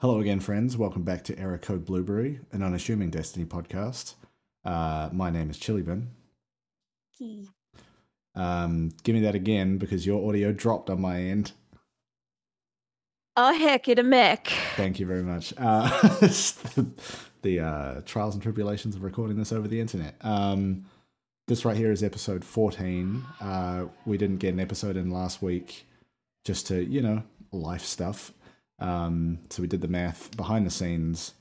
Hello again, friends. Welcome back to Error Code Blueberry, an unassuming Destiny podcast. Uh, my name is chillybin. Key. Um, give me that again because your audio dropped on my end. Oh heck, it a mech. Thank you very much. Uh, the the uh, trials and tribulations of recording this over the internet. Um, this right here is episode 14. Uh, we didn't get an episode in last week just to, you know, life stuff. Um, so we did the math behind the scenes,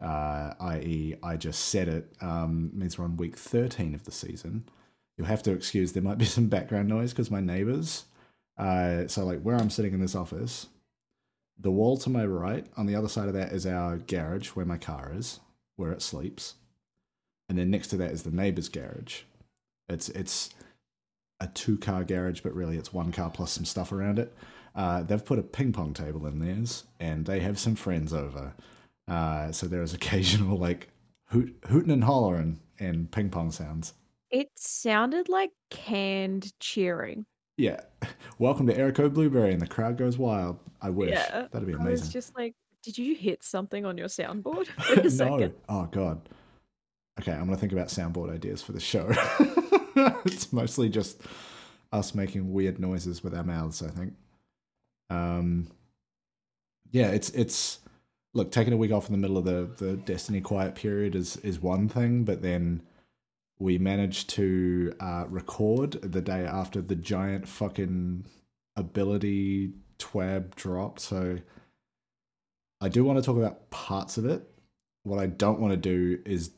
uh, i.e., I just said it, um, means we're on week 13 of the season. You'll have to excuse there might be some background noise because my neighbors. Uh, so, like where I'm sitting in this office, the wall to my right, on the other side of that is our garage where my car is, where it sleeps. And then next to that is the neighbor's garage. It's it's a two car garage, but really it's one car plus some stuff around it. Uh, they've put a ping pong table in theirs, and they have some friends over. Uh, so there is occasional like hoot, hooting and hollering and ping pong sounds. It sounded like canned cheering. Yeah, welcome to Code Blueberry, and the crowd goes wild. I wish Yeah, that'd be amazing. I was just like, did you hit something on your soundboard? No. second. Oh god. Okay, I'm gonna think about soundboard ideas for the show. it's mostly just us making weird noises with our mouths, I think. Um yeah, it's it's look, taking a week off in the middle of the, the Destiny quiet period is is one thing, but then we managed to uh, record the day after the giant fucking ability twab dropped. So I do want to talk about parts of it. What I don't want to do is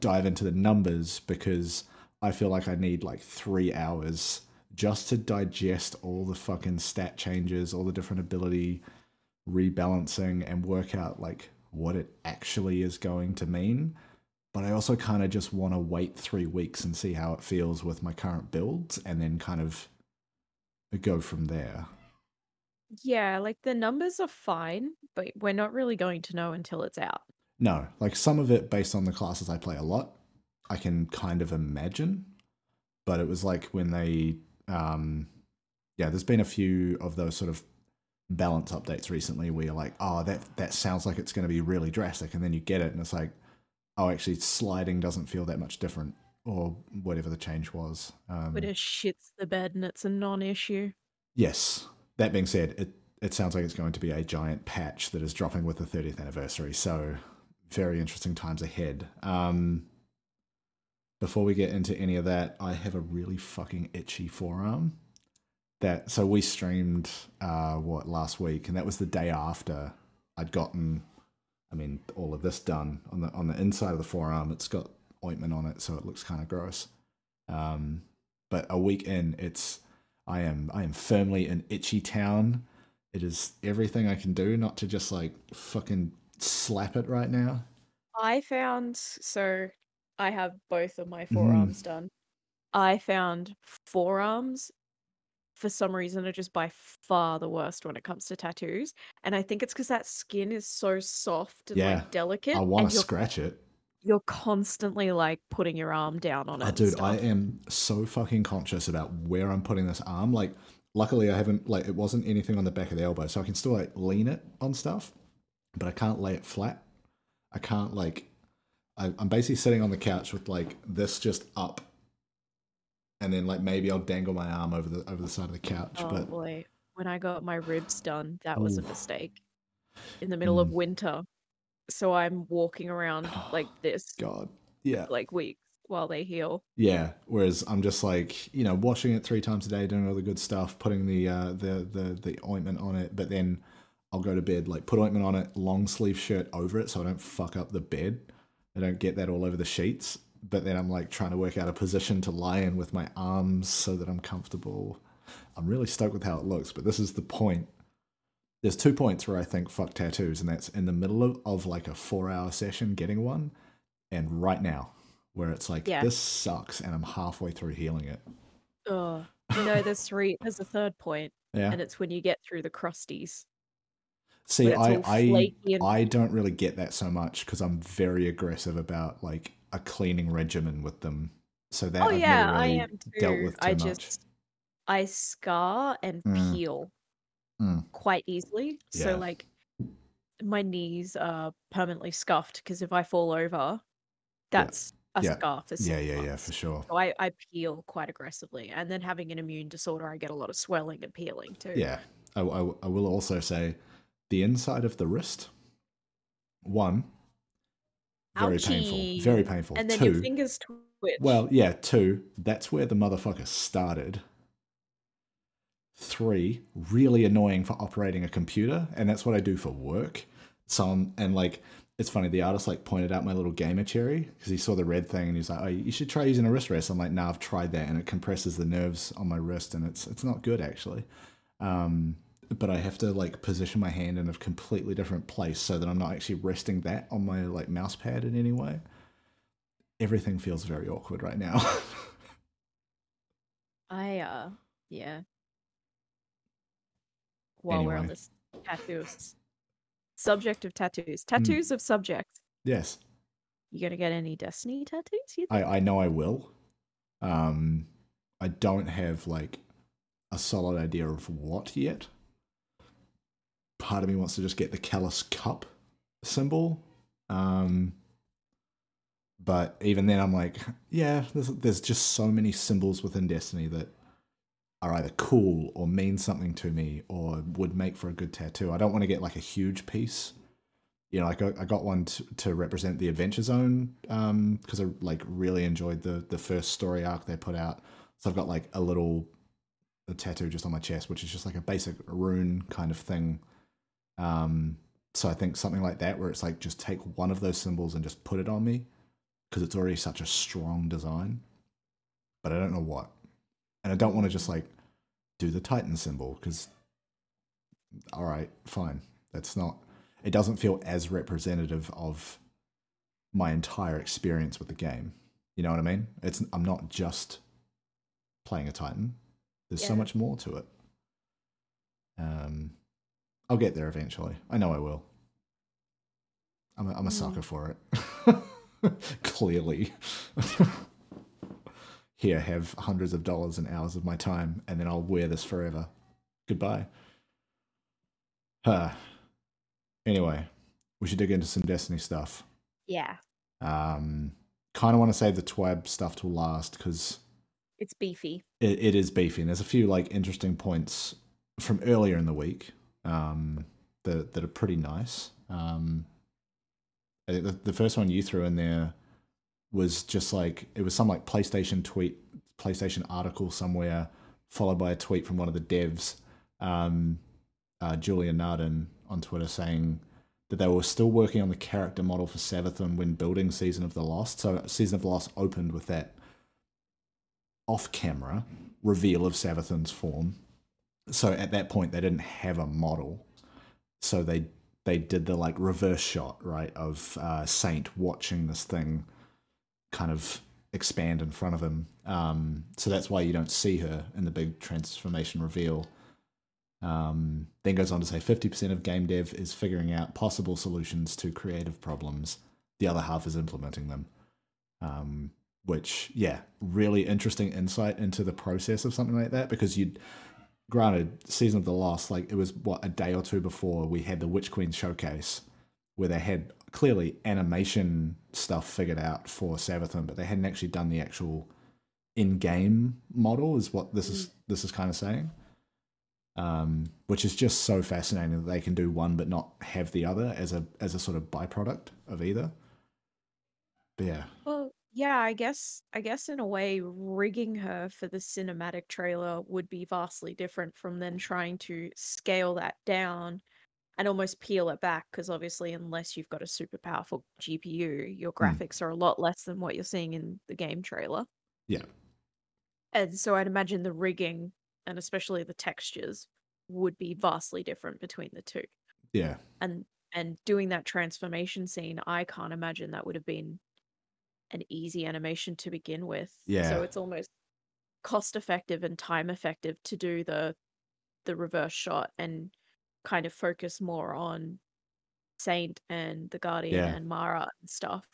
dive into the numbers because I feel like I need like three hours just to digest all the fucking stat changes, all the different ability rebalancing, and work out like what it actually is going to mean. But I also kind of just want to wait three weeks and see how it feels with my current builds and then kind of go from there. Yeah, like the numbers are fine, but we're not really going to know until it's out. No, like some of it based on the classes I play a lot, I can kind of imagine. But it was like when they, um, yeah, there's been a few of those sort of balance updates recently where you're like, oh, that that sounds like it's going to be really drastic, and then you get it, and it's like, oh, actually, sliding doesn't feel that much different, or whatever the change was. Um, But it shits the bed and it's a non-issue. Yes. That being said, it it sounds like it's going to be a giant patch that is dropping with the 30th anniversary. So very interesting times ahead. Um, before we get into any of that, I have a really fucking itchy forearm. That so we streamed uh, what last week, and that was the day after I'd gotten, I mean, all of this done on the on the inside of the forearm. It's got ointment on it, so it looks kind of gross. Um, but a week in, it's I am I am firmly in itchy town. It is everything I can do not to just like fucking slap it right now. I found so I have both of my Mm-hmm. forearms done. I found forearms for some reason are just by far the worst when it comes to tattoos. And I think it's because that skin is so soft and Yeah, like delicate. I want to scratch it. you're constantly like putting your arm down on it. Oh, dude, I am so fucking conscious about where I'm putting this arm. Like, luckily, I haven't like it wasn't anything on the back of the elbow, so I can still like lean it on stuff, but I can't lay it flat. I can't like. I, I'm basically sitting on the couch with like this just up, and then like maybe I'll dangle my arm over the over the side of the couch. Oh but boy. When I got my ribs done, that was a mistake. In the middle of Mm. winter. So I'm walking around like this God, yeah, like weeks while they heal. Yeah. Whereas I'm just like, you know, washing it three times a day, doing all the good stuff, putting the uh, the the the ointment on it, but then I'll go to bed, like put ointment on it, long sleeve shirt over it, so I don't fuck up the bed. I don't get that all over the sheets. But then I'm like trying to work out a position to lie in with my arms so that I'm comfortable. I'm really stoked with how it looks, but this is the point. There's two points where I think fuck tattoos, and that's in the middle of, of like a four hour session getting one, and right now, where it's like, Yeah. this sucks, and I'm halfway through healing it. Oh, you know, there's three. There's a third point, Yeah. and it's when you get through the crusties. See, I I and- I don't really get that so much because I'm very aggressive about like a cleaning regimen with them. So that Oh I've yeah, never I am too. dealt with too I much. just I scar and Mm. peel Mm. quite easily. Yeah. So like my knees are permanently scuffed because if I fall over, that's a Yeah. scar for Yeah, yeah, yeah, for sure. So I, I peel quite aggressively. And then having an immune disorder, I get a lot of swelling and peeling too. Yeah. I, I, I will also say the inside of the wrist, one, very painful. Very painful. And then Two, your fingers twitch. well, yeah, two, that's where the motherfucker started. Three, really annoying for operating a computer, and that's what I do for work. So, I'm, and like, it's funny, the artist like pointed out my little gamer cherry because he saw the red thing and he's like, "Oh, you should try using a wrist rest." I'm like, "Nah, I've tried that, and it compresses the nerves on my wrist, and it's it's not good actually." Um, but I have to like position my hand in a completely different place so that I'm not actually resting that on my like mouse pad in any way. Everything feels very awkward right now. I uh yeah. While we're on Anyway. this tattoos. Subject of tattoos. Hmm. Tattoos of subjects. yes, You gonna get any Destiny tattoos? I I know I will. Um, I don't have like a solid idea of what yet. Part of me wants to just get the Calus Cup symbol. Um, but even then, I'm like, yeah, there's, there's just so many symbols within Destiny that are either cool or mean something to me or would make for a good tattoo. I don't want to get like a huge piece. You know, I got I got one to, to represent the Adventure Zone because I like really enjoyed the the first story arc they put out. So I've got like a little a tattoo just on my chest, which is just like a basic rune kind of thing. Um, so I think something like that, where it's like just take one of those symbols and just put it on me, because it's already such a strong design. But I don't know what, and I don't want to just like do the Titan symbol because, all right, fine, that's not. It doesn't feel as representative of my entire experience with the game. You know what I mean? It's I'm not just playing a Titan. There's so much more to it. Um, I'll get there eventually. I know I will. I'm a, I'm a Mm. sucker for it. Clearly. Here, have hundreds of dollars and hours of my time, and then I'll wear this forever. Goodbye. Huh. Anyway, we should dig into some Destiny stuff. Yeah. Um, kind of want to save the TWAB stuff till last because It's beefy. it, it is beefy, and there's a few like interesting points from earlier in the week um, that that are pretty nice. Um, I think the, the first one you threw in there was just like it was some like PlayStation tweet, PlayStation article somewhere, followed by a tweet from one of the devs, um, uh, Julian Narden on Twitter saying that they were still working on the character model for Savathun when building Season of the Lost. So Season of the Lost opened with that off-camera reveal of Savathun's form. So at that point, they didn't have a model, so they they did the like reverse shot right of uh, Saint watching this thing kind of expand in front of him. Um, so that's why you don't see her in the big transformation reveal. Um, then goes on to say 50% of game dev is figuring out possible solutions to creative problems. The other half is implementing them. Um, which, yeah, really interesting insight into the process of something like that because you'd, granted, Season of the Lost, like it was what, a day or two before we had the Witch Queen showcase where they had clearly animation stuff figured out for Savathun, but they hadn't actually done the actual in-game model. Is what this is. This is kind of saying, um, which is just so fascinating that they can do one but not have the other as a as a sort of byproduct of either. But yeah, Well, yeah, I guess I guess in a way rigging her for the cinematic trailer would be vastly different from then trying to scale that down and almost peel it back because obviously unless you've got a super powerful GPU, your Hmm. graphics are a lot less than what you're seeing in the game trailer. yeah, And so I'd imagine the rigging and especially the textures would be vastly different between the two. yeah, And and doing that transformation scene, I can't imagine that would have been an easy animation to begin with. Yeah. So it's almost cost effective and time effective to do the the reverse shot and kind of focus more on Saint and the Guardian Yeah. and Mara and stuff.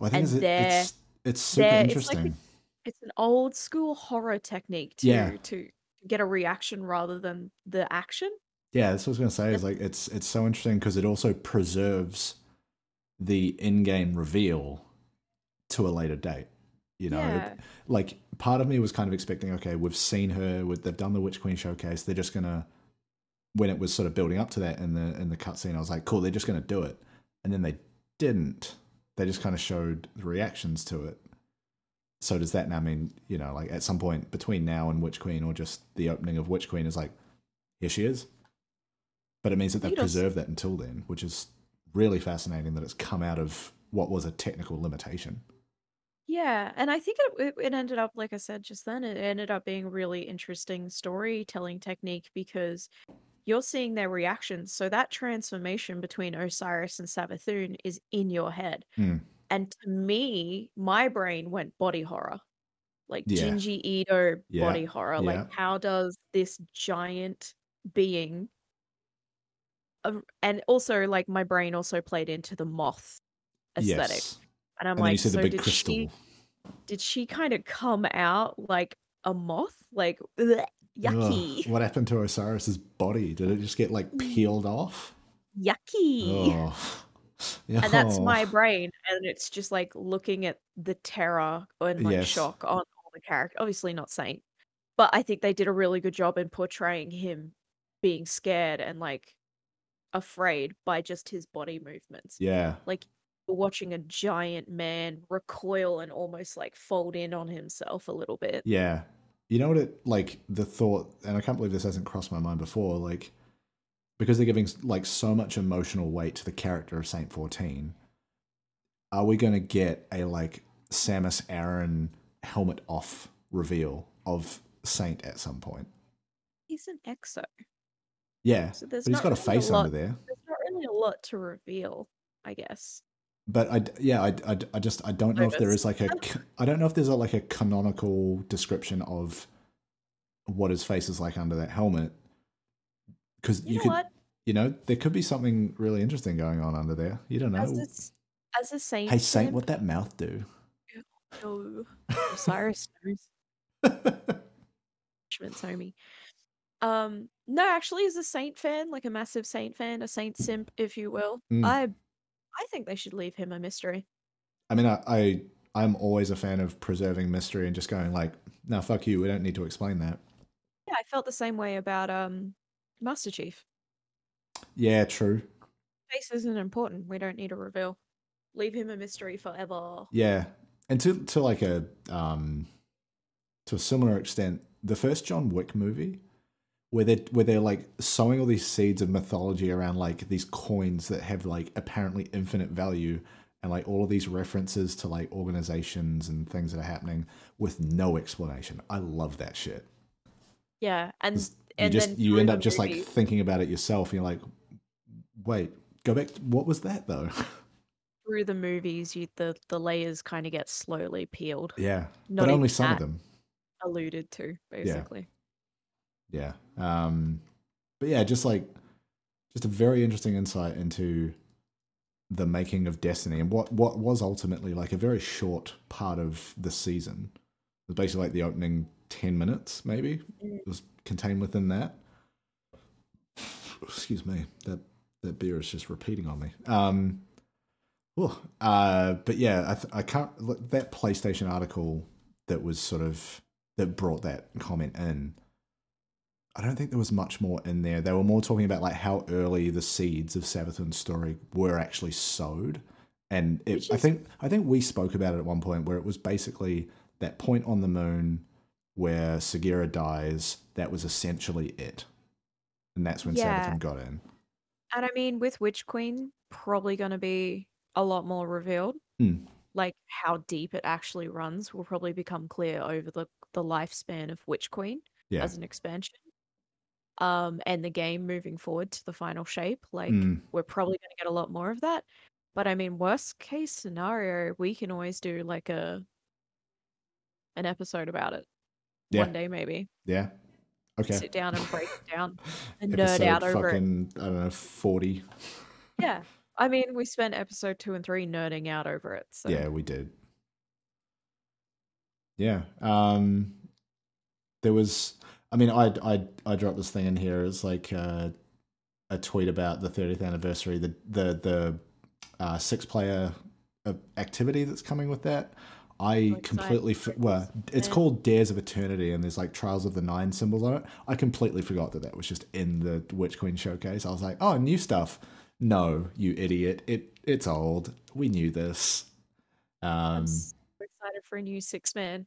well, I think And it's, it's it's super they're- it's like a- interesting. It's an old school horror technique to Yeah. to get a reaction rather than the action. Yeah, that's what I was gonna say. Is like it's it's so interesting because it also preserves the in-game reveal to a later date. You know, Yeah. like part of me was kind of expecting, okay, we've seen her, with they've done the Witch Queen showcase, they're just gonna. When it was sort of building up to that in the in the cutscene, I was like, cool, they're just gonna do it, and then they didn't. They just kind of showed the reactions to it. So does that now mean, you know, like at some point between now and Witch Queen, or just the opening of Witch Queen is like, here she is. But it means that they've Think it'll s- preserved that until then, which is really fascinating that it's come out of what was a technical limitation. Yeah, and I think it, it it ended up, like I said just then, it ended up being a really interesting storytelling technique because you're seeing their reactions. So that transformation between Osiris and Savathun is in your head. Hmm. And to me, my brain went body horror. Like Yeah. Junji Ito Yeah, body horror. yeah. Like how does this giant being uh, and also like my brain also played into the moth aesthetic. Yes. And I'm and like, so did crystal. she did she kind of come out like a moth? Like bleh, Ugh, yucky, what happened to Osiris's body? Did it just get like mm. peeled off? yucky. Oh. And that's my brain, and it's just like looking at the terror and like Yes. shock on all the character. Obviously not Saint, but I think they did a really good job in portraying him being scared and like afraid by just his body movements. Yeah. Like watching a giant man recoil and almost like fold in on himself a little bit. Yeah. You know what it like the thought and I can't believe this hasn't crossed my mind before like because they're giving like so much emotional weight to the character of Saint 14 are we going to get a like Samus Aran helmet off reveal of Saint at some point? He's an exo, Yeah. so there's But he's got a face lot, under there. There's not really a lot to reveal, I guess. But I, yeah, I, I, I just I don't know if there is like a I don't know if there's a, like a canonical description of what his face is like under that helmet because You, you, know could what? you know there could be something really interesting going on under there. You don't know. a, s- as a saint, Hey Saint, what that mouth do? No, Osiris knows. Punishment, Tommy. Um, no, actually, as a Saint fan, like a massive Saint fan, a Saint simp, if you will, Mm. I, I think they should leave him a mystery. I mean, I, I I'm always a fan of preserving mystery and just going like, no, fuck you. We don't need to explain that. Yeah, I felt the same way about um, Master Chief. Yeah, true. Face isn't important. We don't need a reveal. Leave him a mystery forever. Yeah, and to to like a um to a similar extent, the first John Wick movie, where they where they're like sowing all these seeds of mythology around like these coins that have like apparently infinite value, and like all of these references to like organizations and things that are happening with no explanation. I love that shit. Yeah, and You and just you end up just like thinking about it yourself. And you're like, wait, go back. What was that though? through the movies, you the the layers kind of get slowly peeled, yeah, Not but only some of them. alluded to, basically. yeah um but yeah just like just a very interesting insight into the making of destiny and what what was ultimately like a very short part of the season. It was basically like the opening 10 minutes maybe Mm. it was contained within that. Excuse me that that beer is just repeating on me. Um oh, uh but yeah i th- i can't look, that playstation article that was sort of that brought that comment in I don't think there was much more in there. They were more talking about like how early the seeds of Savathun's story were actually sowed, and it, Which I think I think we spoke about it at one point where it was basically that point on the moon where Sagira dies. That was essentially it, and that's when Yeah. Got in. And I mean, with Witch Queen, probably going to be a lot more revealed. Hmm. Like how deep it actually runs will probably become clear over the the lifespan of Witch Queen Yeah, as an expansion. Um, and the game moving forward to the final shape, like Mm. we're probably going to get a lot more of that. But I mean, worst case scenario, we can always do like a an episode about it Yeah. one day, maybe. yeah. Okay. Sit down and break it down and nerd out over it. fucking I don't know forty. Yeah. I mean, we spent episode two and three nerding out over it. So Yeah, we did. Yeah. Um there was I mean I I I dropped this thing in here. It's like uh a tweet about the 30th anniversary, the the the uh, six player uh, activity that's coming with that. I completely f- well, it's Yeah. called Dares of Eternity, and there's like Trials of the Nine symbols on it. I completely forgot that that was just in the Witch Queen showcase. I was like, oh, new stuff. No, you idiot! It it's old. We knew this. I'm Um, so excited for a new six man.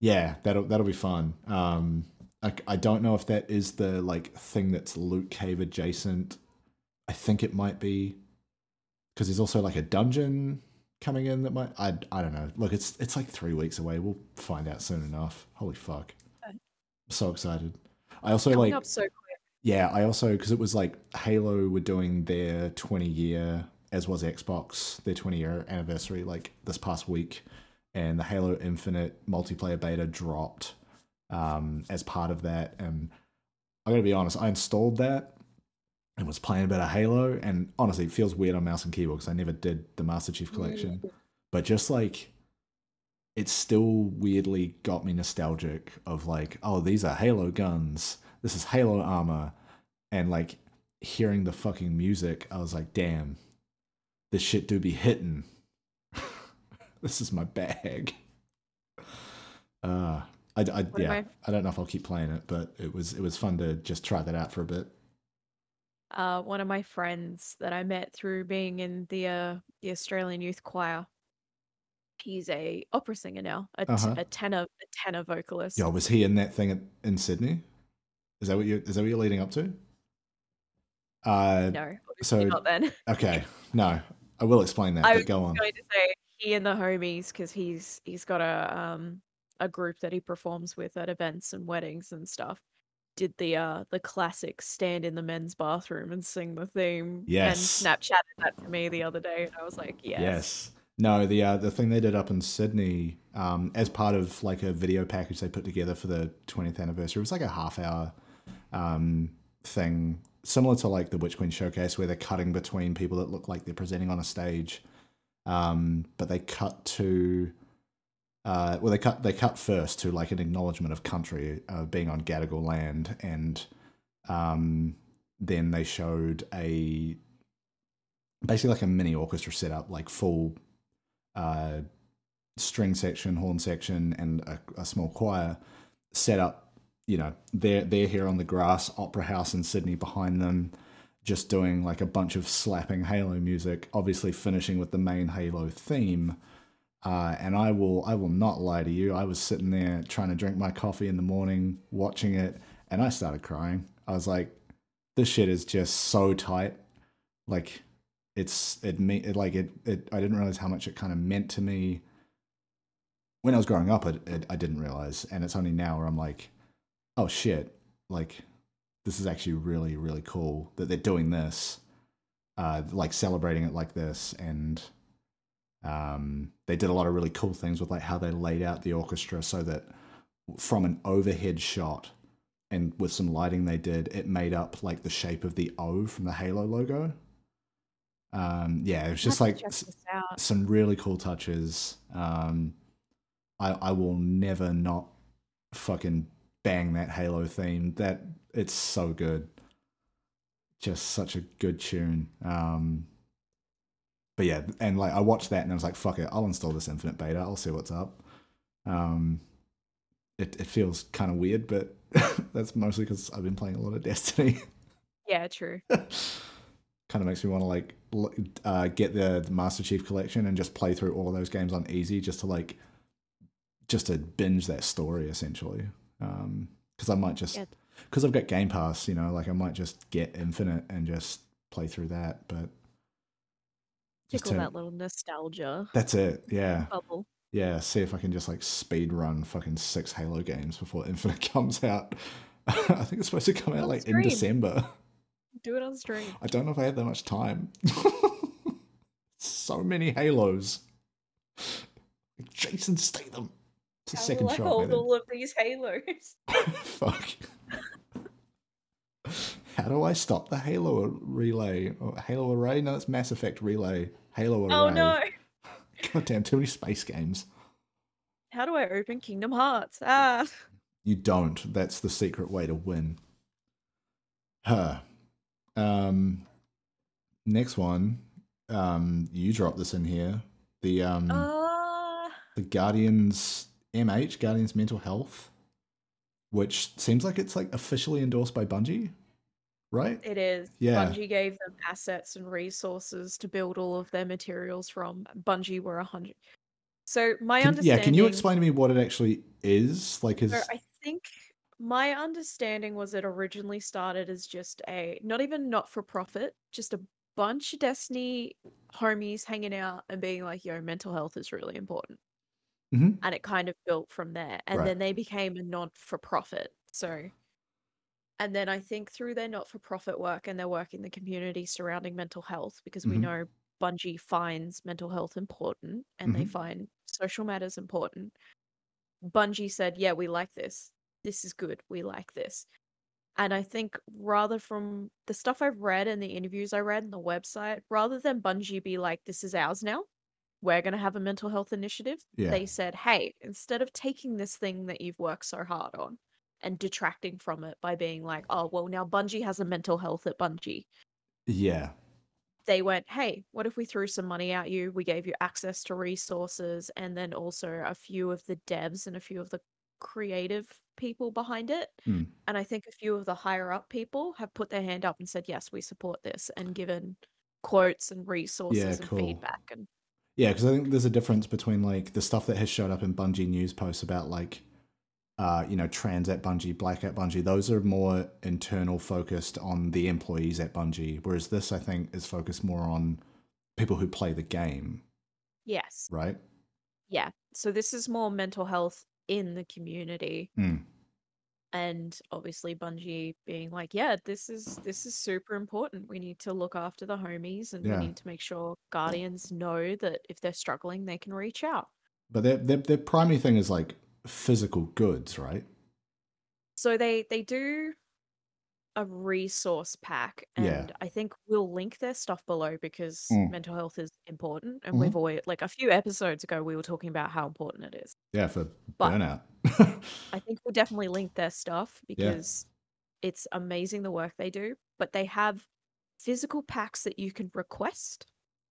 yeah, that'll that'll be fun. Um, I, I don't know if that is the like thing that's Loot Cave adjacent. I think it might be because there's also like a dungeon coming in that might. I I don't know. Look, it's it's like three weeks away. We'll find out soon enough. Holy fuck! I'm so excited. I also Coming like up so quick. yeah, I also because it was like Halo were doing their 20 year, as was Xbox, their 20 year anniversary like this past week, and the Halo Infinite multiplayer beta dropped um, as part of that. And I gotta be honest, I installed that and was playing a bit of Halo, and honestly, it feels weird on mouse and keyboard because I never did the Master Chief Collection, but just like it still weirdly got me nostalgic of like, oh, these are Halo guns. This is Halo armor. And like hearing the fucking music, I was like, damn, this shit do be hitting. this is my bag. Uh I, I yeah, I don't know if I'll keep playing it, but it was it was fun to just try that out for a bit. Uh, one of my friends that I met through being in the uh, the Australian Youth Choir. He's a opera singer now, a, t- Uh-huh. a tenor, a tenor vocalist. Yo, was he in that thing in Sydney? Is that what you is that what you're leading up to? Uh no, so- not then. okay. No. I will explain that, I but was go on. going to say he and the homies because he's he's got a um a group that he performs with at events and weddings and stuff. Did the uh the classic stand in the men's bathroom and sing the theme Yes. and Snapchatted that to me the other day and I was like yes, Yes. No, the uh, the thing they did up in Sydney, um, as part of like a video package they put together for the 20th anniversary, it was like a half hour um, thing, similar to like the Witch Queen showcase, where they're cutting between people that look like they're presenting on a stage, um, but they cut to. Uh, well, they cut. They cut first to like an acknowledgement of country uh, being on Gadigal land, and um, then they showed a basically like a mini orchestra setup, like full uh, string section, horn section, and a, a small choir set up. You know, they're they're here on the grass, Opera House in Sydney behind them, just doing like a bunch of slapping Halo music. Obviously, finishing with the main Halo theme. Uh, and I will I will not lie to you. I was sitting there trying to drink my coffee in the morning, watching it, and I started crying. I was like, "This shit is just so tight." Like, it's it me it, like it, it. I didn't realize how much it kind of meant to me when I was growing up. It, it, I didn't realize, and it's only now where I'm like, "Oh shit!" Like, this is actually really really cool that they're doing this, uh, like celebrating it like this, and um, they did a lot of really cool things with like how they laid out the orchestra so that from an overhead shot and with some lighting they did, it made up like the shape of the O from the Halo logo. Um, yeah, it was just like some really cool touches. Um, I I will never not fucking bang that Halo theme. That it's so good. Just such a good tune. Um, but yeah, and like I watched that and I was like, fuck it, I'll install this Infinite Beta. I'll see what's up. Um, it it feels kind of weird, but that's mostly because I've been playing a lot of Destiny. Yeah, true. kind of makes me want to like uh, get the, the Master Chief collection and just play through all of those games on easy, just to like just to binge that story essentially. Um, Because I might just because I've got Game Pass, you know, like I might just get Infinite and just play through that. But Tickle turn- that little nostalgia that's it. Yeah, bubble. yeah. See if I can just like speed run fucking six Halo games before Infinite comes out. I think it's supposed to come out like in. December. Do it on stream. I don't know if I have that much time. so many Halos. Jason Statham. It's the How second I shot. hold all of these halos? Fuck. How do I stop the Halo relay? Or Halo array? No, it's Mass Effect relay. Halo array. Oh no! God damn, too many space games. How do I open Kingdom Hearts? Ah, You don't. That's the secret way to win. Huh. Um, next one. Um, you drop this in here. The um, Uh, the Guardians MH Guardians Mental Health, which seems like it's like officially endorsed by Bungie, right? it is. Yeah. Bungie gave them assets and resources to build all of their materials from. Bungie were a hundred. So my Can- yeah, can you explain to me what it actually is? Like, is So I think my understanding was it originally started as just a not even not for profit, just a bunch of Destiny homies hanging out and being like, yo, mental health is really important. Mhm. And it kind of built from there. And Right. then they became a non for profit. So and then I think through their not for profit work and their work in the community surrounding mental health, because we Mhm. know Bungie finds mental health important and they Mhm. find social matters important. Bungie said, Yeah, we like this. This is good. We like this. And I think rather from the stuff I've read and the interviews I read and the website, rather than Bungie be like, This is ours now, we're going to have a mental health initiative, yeah, they said, Hey, instead of taking this thing that you've worked so hard on and detracting from it by being like, Oh, well, now Bungie has a mental health at Bungie, yeah, they went, Hey, what if we threw some money at you? We gave you access to resources and then also a few of the devs and a few of the creative people behind it. Hmm. And I think a few of the higher up people have put their hand up and said, Yes, we support this and given quotes and resources and cool. feedback. And yeah. Because I think there's a difference between like the stuff that has showed up in Bungie news posts about like, uh, you know, trans at Bungie, black at Bungie. Those are more internal focused on the employees at Bungie, whereas this I think is focused more on people who play the game, yes, right? yeah. So this is more mental health in the community. Hmm. and obviously Bungie being like, yeah, this is this is super important. We need to look after the homies and Yeah. we need to make sure guardians know that if they're struggling, they can reach out. But their, their their primary thing is like physical goods, right? So they they do a resource pack and Yeah. I think we'll link their stuff below because Mm. mental health is important and Mhm. we've always like a few episodes ago we were talking about how important it is. Yeah, for But- burnout. I think we'll definitely link their stuff Yeah. because it's amazing the work they do. But they have physical packs that you can request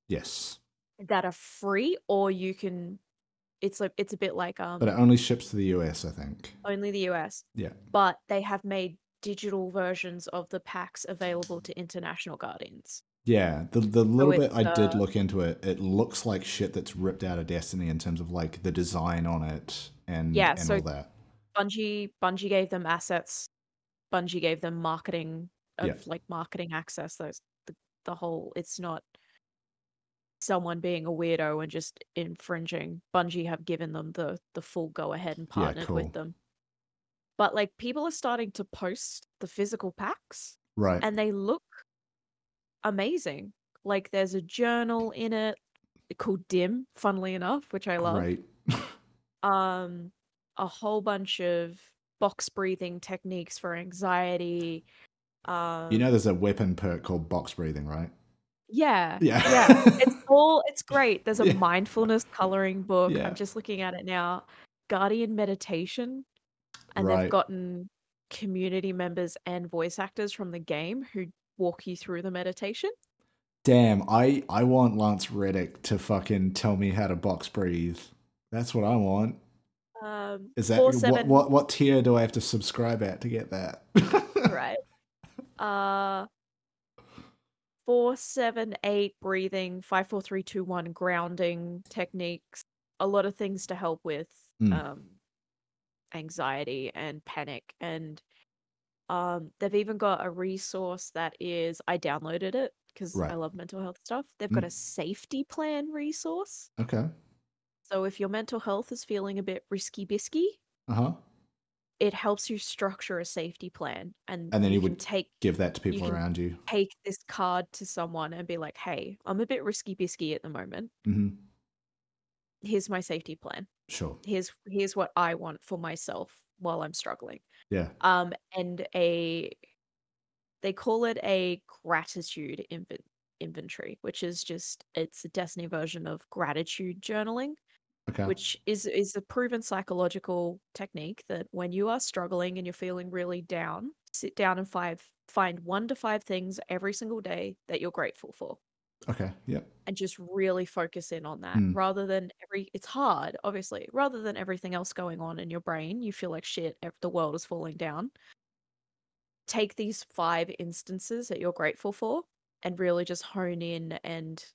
yes, that are free, or you can. It's like it's a bit like um but it only ships to the US, I think. only the US, Yeah. but they have made digital versions of the packs available to international guardians. Yeah, the the little bit it's, I did uh, look into it, it looks like shit that's ripped out of Destiny in terms of like the design on it and Yeah, and so- all that. Bungie Bungie gave them assets. Bungie gave them marketing of Yeah. like marketing access. Those the, the whole it's not someone being a weirdo and just infringing. Bungie have given them the the full go ahead and Yeah, partnered cool. with them. But like people are starting to post the physical packs Right. and they look amazing. Like there's a journal in it called Dim, funnily enough, which I love Great. um a whole bunch of box breathing techniques for anxiety um You know there's a weapon perk called box breathing, right? yeah Yeah. yeah all it's great there's a Yeah. mindfulness coloring book Yeah. i'm just looking at it now guardian meditation and Right. they've gotten community members and voice actors from the game who walk you through the meditation Damn, I I want Lance Reddick to fucking tell me how to box breathe. That's what I want. um Is that four, what what what tier do I have to subscribe at to get that? right uh four seven eight breathing five four three two one grounding techniques a lot of things to help with Mm. um anxiety and panic and um they've even got a resource that is i downloaded it because Right. i love mental health stuff they've got Mm. a safety plan resource okay. so if your mental health is feeling a bit risky bisky Uh-huh. It helps you structure a safety plan and, And then you, you would take Give that to people can- around you. take this card to someone and be like, hey, I'm a bit risky bisky at the moment. hmm Here's my safety plan. Sure. Here's here's what I want for myself while I'm struggling. Yeah. Um, and a they call it a gratitude inven- inventory, which is just it's a Destiny version of gratitude journaling, Okay. which is is a proven psychological technique that when you are struggling and you're feeling really down, sit down and five find one to five things every single day that you're grateful for Okay. Yep. and just really focus in on that Mm. rather than every it's hard obviously rather than everything else going on in your brain you feel like shit the world is falling down take these five instances that you're grateful for and really just hone in and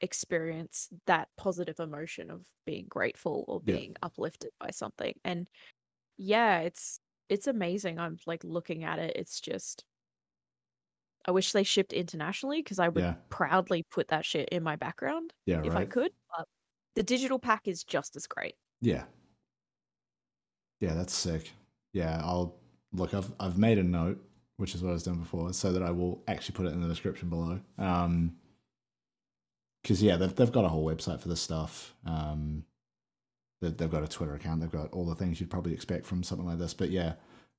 experience that positive emotion of being grateful or Yeah. being uplifted by something and yeah it's it's amazing i'm like looking at it it's just i wish they shipped internationally because i would Yeah. proudly put that shit in my background Yeah. if i could but the digital pack is just as great Yeah. Yeah, that's sick. Yeah, I'll look. I've I've made a note, which is what I was doing before, so that I will actually put it in the description below. Um, because yeah, they've they've got a whole website for this stuff. Um, they, they've got a Twitter account. They've got all the things you'd probably expect from something like this. But yeah,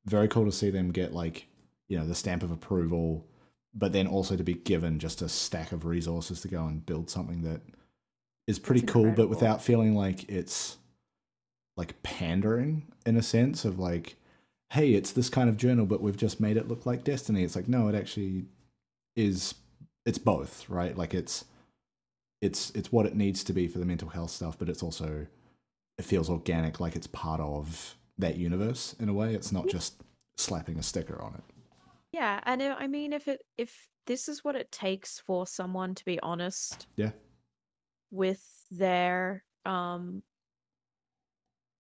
very cool to see them get like you know the stamp of approval, but then also to be given just a stack of resources to go and build something that is pretty cool, but without feeling like it's like pandering in a sense of like, hey, it's this kind of journal, but we've just made it look like Destiny. It's like, no, it actually is. It's both, right? Like it's it's it's what it needs to be for the mental health stuff, but it's also it feels organic, like it's part of that universe in a way. It's not just slapping a sticker on it. yeah and i I mean if it if this is what it takes for someone to be honest Yeah. with their um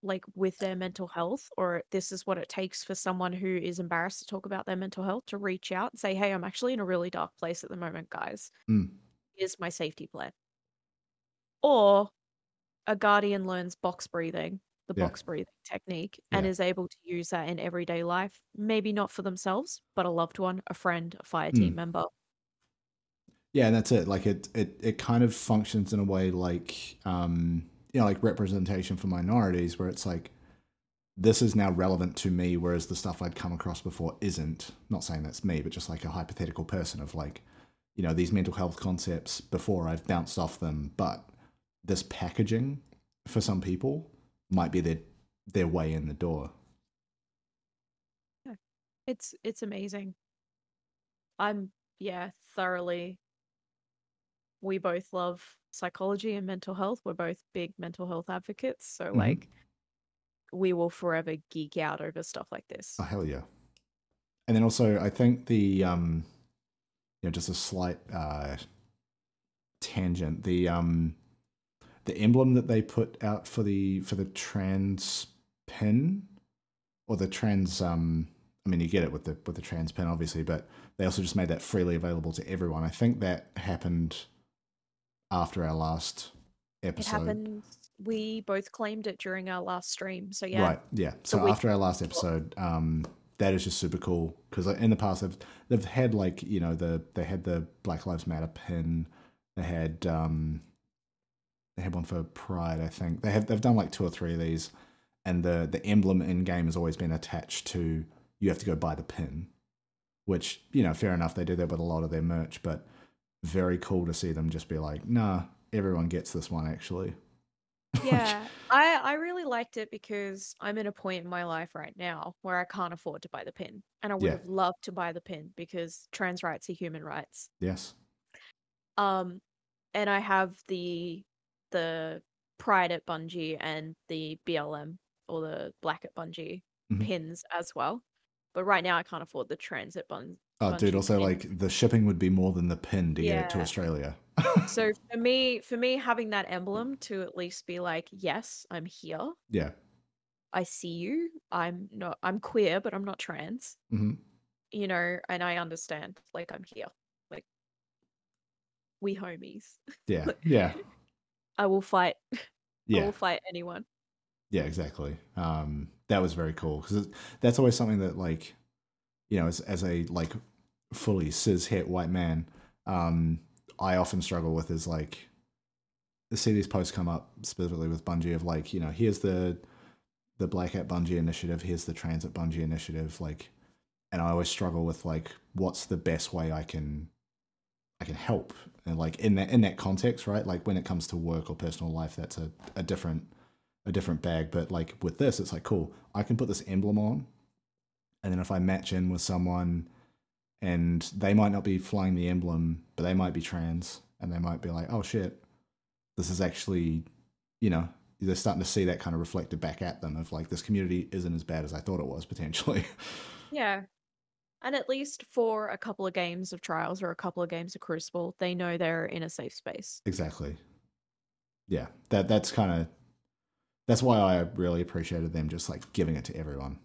like with their mental health or this is what it takes for someone who is embarrassed to talk about their mental health to reach out and say hey i'm actually in a really dark place at the moment guys Mm. here's my safety plan or a guardian learns box breathing the Yeah. box breathing technique and Yeah. is able to use that in everyday life maybe not for themselves but a loved one a friend a fire Mm. team member Yeah, and that's it. Like it, it, it kind of functions in a way like, um, you know, like representation for minorities, where it's like, this is now relevant to me, whereas the stuff I'd come across before isn't. Not saying that's me, but just like a hypothetical person of like, you know, these mental health concepts before I've bounced off them, but this packaging for some people might be their their way in the door. it's it's amazing i'm yeah thoroughly we both love psychology and mental health we're both big mental health advocates so Mhm. like we will forever geek out over stuff like this Oh hell yeah! And then also, I think the um, you know, just a slight uh, tangent. The um, the emblem that they put out for the for the trans pin, or the trans um, I mean, you get it with the with the trans pin, obviously, but they also just made that freely available to everyone. I think that happened after our last it episode. happened we both claimed it during our last stream so yeah Right. Yeah. So So after our last episode, um, that is just super cool because in the past they've they've had like you know the they had the Black Lives Matter pin, they had um, they had one for Pride, I think. They have they've done like two or three of these, and the the emblem in game has always been attached to you have to go buy the pin, which you know fair enough they do that with a lot of their merch, but very cool to see them just be like, nah, everyone gets this one actually. Yeah i i really liked it because i'm in a point in my life right now where i can't afford to buy the pin and i would Yeah. have loved to buy the pin because trans rights are human rights yes. um and i have the the pride at bungie and the blm or the black at bungie Mhm. pins as well but right now i can't afford the transit bun Oh, dude. Also, pin. like the shipping would be more than the pin to get it to Australia. so for me for me having that emblem to at least be like yes i'm here yeah. i see you i'm not i'm queer but i'm not trans hmm you know and i understand like i'm here like we homies Yeah. Yeah. I will fight Yeah. i will fight anyone Yeah. Exactly. Um, that was very cool because that's always something that, like, you know, as as a like fully cis het white man, um, I often struggle with is like, see these posts come up specifically with Bungie of like, you know, here's the the Black at Bungie initiative, here's the Trans at Bungie initiative, like, and I always struggle with like, what's the best way I can I can help and like in that in that context, right? Like when it comes to work or personal life, that's a, a different a different bag. But like with this, it's like cool. I can put this emblem on, and then if I match in with someone and they might not be flying the emblem, but they might be trans and they might be like, oh shit, this is actually, you know, they're starting to see that kind of reflected back at them of like this community isn't as bad as I thought it was potentially. Yeah. And at least for a couple of games of Trials or a couple of games of Crucible, they know they're in a safe space. exactly. Yeah, that that's kind of that's why I really appreciated them just like giving it to everyone.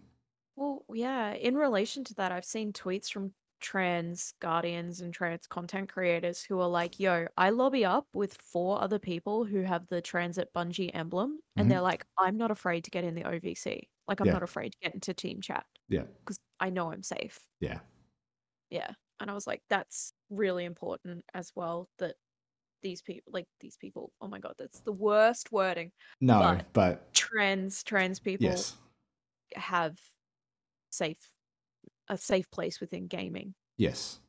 Well, yeah, in relation to that, I've seen tweets from trans guardians and trans content creators who are like, yo, I lobby up with four other people who have the Trans at Bungie emblem, and Mhm. they're like, I'm not afraid to get in the OVC. Like, I'm Yeah. not afraid to get into team chat Yeah, because I know I'm safe. yeah, Yeah. And I was like, that's really important as well that these people, like these people, oh my God, that's the worst wording. no, But- but Trans, trans people yes, have safe, a safe place within gaming. yes,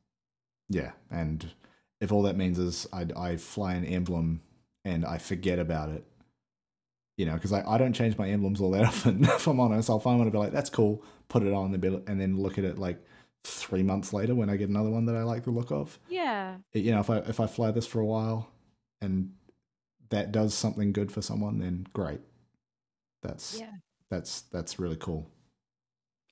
yeah, and if all that means is I I fly an emblem and I forget about it, you know, because I, I don't change my emblems all that often. if I'm honest, I'll find one and be like, that's cool, put it on, and be- and then look at it like three months later when I get another one that I like the look of. Yeah. you know if i if i fly this for a while and that does something good for someone then great that's Yeah. that's that's really cool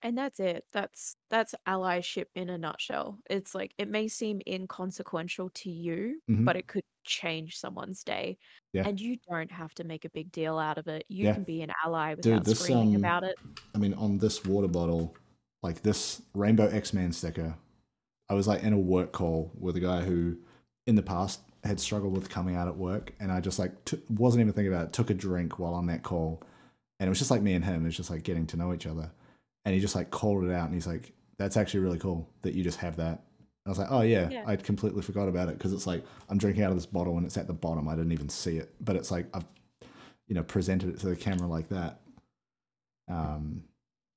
And that's it. That's that's allyship in a nutshell. It's like it may seem inconsequential to you, Mhm. but it could change someone's day. Yeah. And you don't have to make a big deal out of it. You Yeah. can be an ally Dude, without this, screaming um, about it. i mean on this water bottle like this rainbow x-men sticker i was like in a work call with a guy who in the past had struggled with coming out at work and i just like t- wasn't even thinking about it took a drink while on that call and it was just like me and him it was just like getting to know each other and he just like called it out and he's like that's actually really cool that you just have that. And i was like oh yeah, Yeah. i'd completely forgot about it because it's like i'm drinking out of this bottle and it's at the bottom i didn't even see it. But it's like i've you know presented it to the camera like that. Um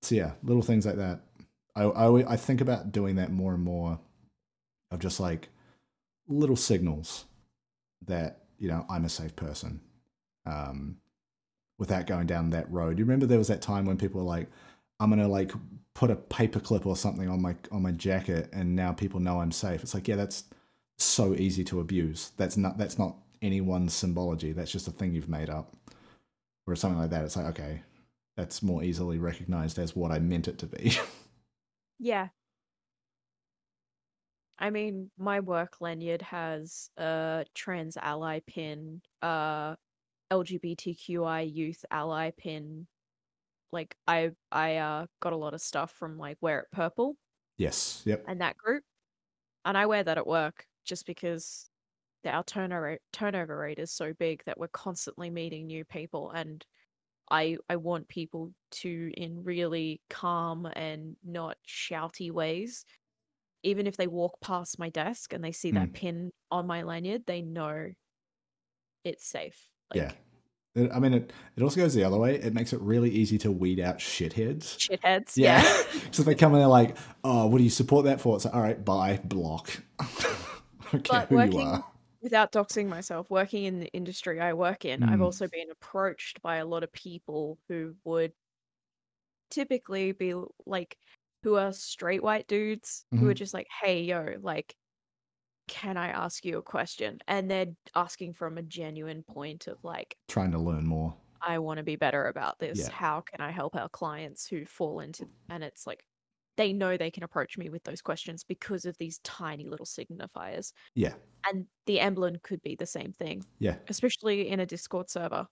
so yeah little things like that. I, I I think about doing that more and more of just like little signals that you know i'm a safe person um without going down that road. You remember there was that time when people were like i'm gonna like put a paperclip or something on my on my jacket and now people know i'm safe. It's like yeah that's so easy to abuse. That's not that's not anyone's symbology. That's just a thing you've made up. Or something like that. It's like okay that's more easily recognized as what i meant it to be. Yeah. I mean, my work lanyard has a trans ally pin, uh LGBTQI youth ally pin. Like I I uh got a lot of stuff from like Wear It Purple yes yep and that group. And I wear that at work just because the- our turnover turnover rate is so big that we're constantly meeting new people and I I want people to in really calm and not shouty ways even if they walk past my desk and they see that pin on my lanyard they know it's safe like Yeah. It- I mean, it, it also goes the other way. It makes it really easy to weed out shitheads. shitheads Yeah. yeah, so if they come in there like, oh, what do you support that for? It's like, all right, bye, block. okay, But who working- you are. without doxing myself, working in the industry I work in, I've Mm. also been approached by a lot of people who would typically be like, who are straight white dudes who are Mhm. just like, hey, yo, like, can I ask you a question? And they're asking from a genuine point of like, Trying to learn more. I want to be better about this. Yeah. How can I help our clients who fall into and it's like they know they can approach me with those questions because of these tiny little signifiers. Yeah. And the emblem could be the same thing, Yeah. especially in a Discord server.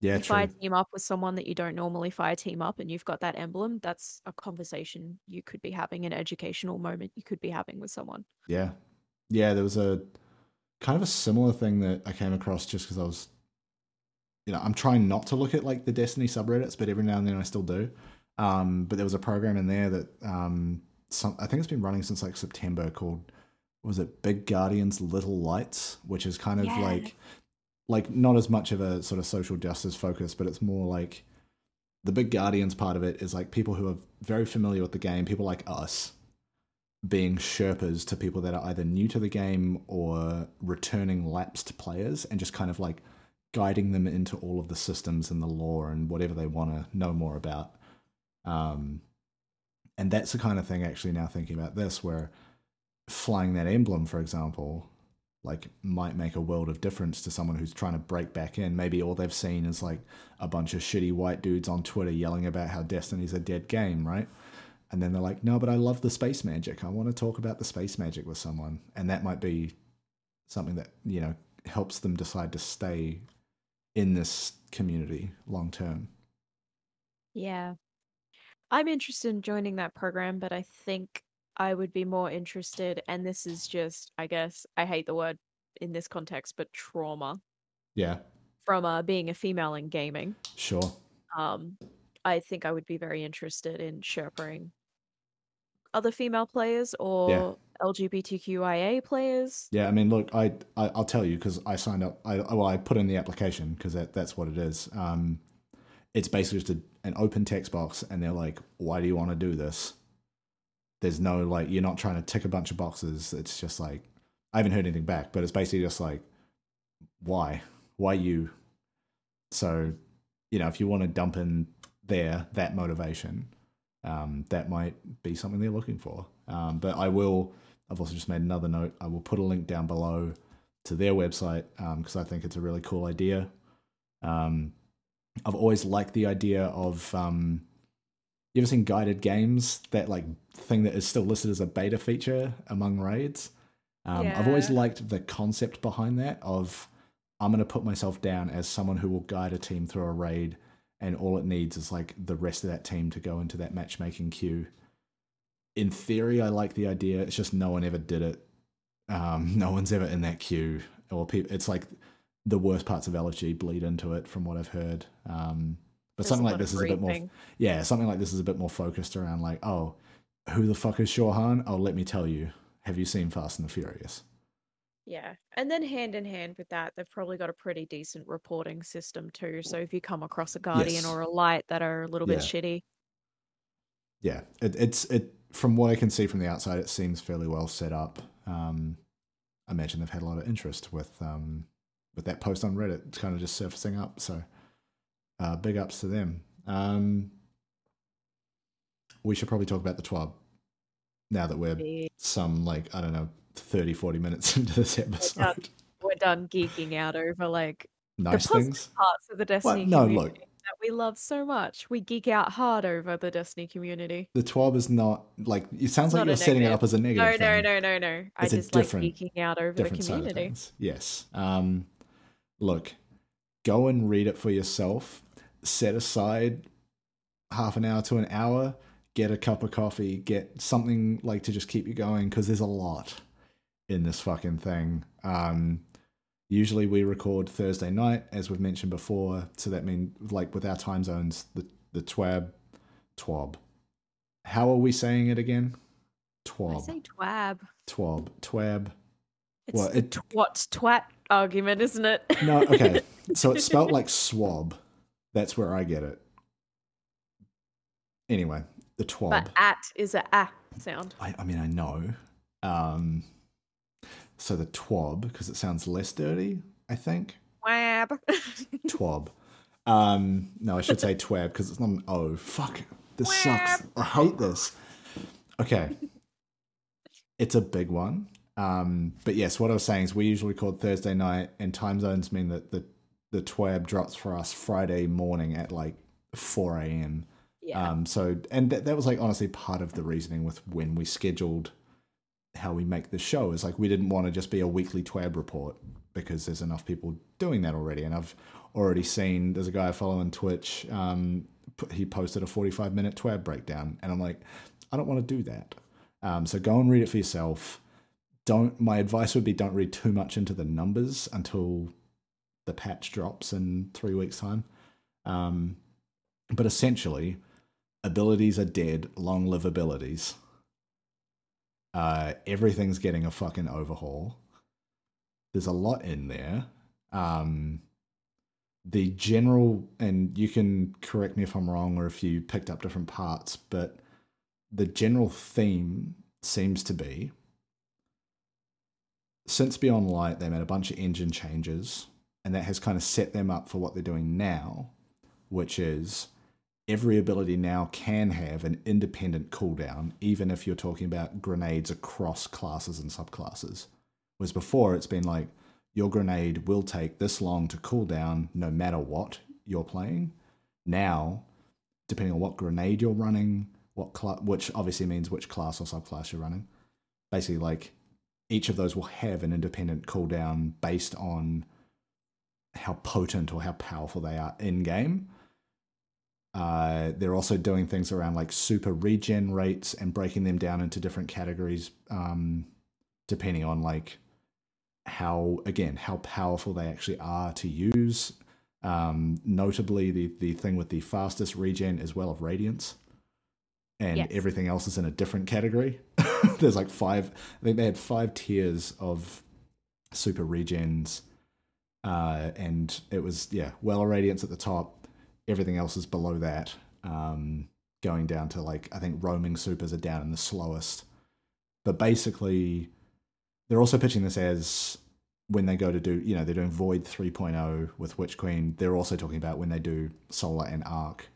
Yeah, If true. fire team up with someone that you don't normally fire team up and you've got that emblem, that's a conversation you could be having, an educational moment you could be having with someone. Yeah. Yeah, there was a kind of a similar thing that I came across just because I was, you know, I'm trying not to look at like the Destiny subreddits, but every now and then I still do. Um, but there was a program in there that um, some, I think it's been running since like September called, was it Big Guardians Little Lights, which is kind of Yeah. like, like not as much of a sort of social justice focus, but it's more like the Big Guardians part of it is like people who are very familiar with the game, people like us, being Sherpas to people that are either new to the game or returning lapsed players and just kind of like guiding them into all of the systems and the lore and whatever they want to know more about. Um, And that's the kind of thing, actually, now thinking about this, where flying that emblem, for example, like might make a world of difference to someone who's trying to break back in. Maybe all they've seen is like a bunch of shitty white dudes on Twitter yelling about how Destiny's a dead game, right? And then they're like, no, but I love the space magic. I want to talk about the space magic with someone. And that might be something that, you know, helps them decide to stay in this community long term. Yeah. I'm interested in joining that program, but I think I would be more interested, and this is just, I guess, I hate the word in this context, but trauma Yeah, from uh, being a female in gaming. sure. Um, I think I would be very interested in sherpering other female players or LGBTQIA players. Yeah, I mean, look, I, I I'll tell you because I signed up. I well, I put in the application because that, that's what it is. Um, it's basically just a, an open text box, and they're like, "Why do you want to do this?" There's no like, you're not trying to tick a bunch of boxes. It's just like, I haven't heard anything back, but it's basically just like, why, why you? So, you know, if you want to dump in there that motivation, um, that might be something they're looking for. Um, but I will. I've also just made another note. I will put a link down below to their website because I think it's a really cool idea. Um, I've always liked the idea of. Um, you ever seen guided games? That like thing that is still listed as a beta feature among raids. Um, I've always liked the concept behind that of I'm going to put myself down as someone who will guide a team through a raid, and all it needs is like the rest of that team to go into that matchmaking queue. In theory, I like the idea. It's just no one ever did it. Um, no one's ever in that queue, or people. It's like the worst parts of LFG bleed into it, from what I've heard. Um, but There's something like this is a bit more briefing. yeah, something like this is a bit more focused around like, oh, who the fuck is Shaw Han? Oh, let me tell you. Have you seen Fast and the Furious? Yeah. And then hand in hand with that, they've probably got a pretty decent reporting system too. So if you come across a guardian Yes. or a light that are a little bit shitty, Yeah, it, it's it. From what I can see from the outside, it seems fairly well set up. Um, I imagine they've had a lot of interest with um, with that post on Reddit. It's kind of just surfacing up. So, uh, big ups to them. Um, we should probably talk about the TWAB now that we're some like I don't know 30, 40 minutes into this episode. we're done geeking out over like Nice positive things. parts of the Destiny no, community look. that we love so much. We geek out hard over the Destiny community. the TWAB is not like it sounds like you're setting it up as a negative. No, no, thing. no, no, no. I It's a just like different- geeking out over the different side of community. Yes. Um, look, go and read it for yourself. Set aside half an hour to an hour. Get a cup of coffee. Get something like to just keep you going because there's a lot in this fucking thing. Um, usually we record Thursday night, as we've mentioned before. So that means like with our time zones, the the twab, twab. How are we saying it again? Twab. I say twab. twab, twab. It's Well, it- twat twat argument, isn't it? No, okay. So it's spelt like swab. That's where I get it. Anyway, the twab. but at is a ah sound. I, I mean, I know. Um, so the twab, because it sounds less dirty, I think. Twab. Twab. Um, no, I should say twab because it's not an O. Fuck. This sucks. I hate this. Okay. It's a big one. Um, but yes, what I was saying is we usually record Thursday night, and time zones mean that the the twab drops for us Friday morning at like 4 a.m. yeah. Um, so, and that, that was like honestly part of the reasoning with when we scheduled how we make the show is like we didn't want to just be a weekly twab report because there's enough people doing that already. And I've already seen there's a guy I follow on Twitch. Um, he posted a 45 minute twab breakdown, and I'm like, I don't want to do that. Um, so go and read it for yourself. Don't. My advice would be don't read too much into the numbers until the patch drops in three weeks' time. Um, but essentially, abilities are dead. Long live abilities. Uh, everything's getting a fucking overhaul. There's a lot in there. Um, the general, and you can correct me if I'm wrong or if you picked up different parts, but the general theme seems to be since Beyond Light, they made a bunch of engine changes, and that has kind of set them up for what they're doing now, which is every ability now can have an independent cooldown, even if you're talking about grenades across classes and subclasses. Whereas before, it's been like your grenade will take this long to cool down no matter what you're playing. Now, depending on what grenade you're running, what cl- which obviously means which class or subclass you're running, basically like each of those will have an independent cooldown based on how potent or how powerful they are in game. Uh, they're also doing things around like super regen rates and breaking them down into different categories, um, depending on like how again how powerful they actually are to use. Um, notably, the the thing with the fastest regen as well of radiance, and Yes. everything else is in a different category. There's like five. I think they had five tiers of super regens, uh, and it was yeah, well radiance at the top. Everything else is below that, um, going down to like I think roaming supers are down in the slowest. But basically, they're also pitching this as when they go to do you know they're doing Void 3.0 with Witch Queen. They're also talking about when they do Solar and Arc.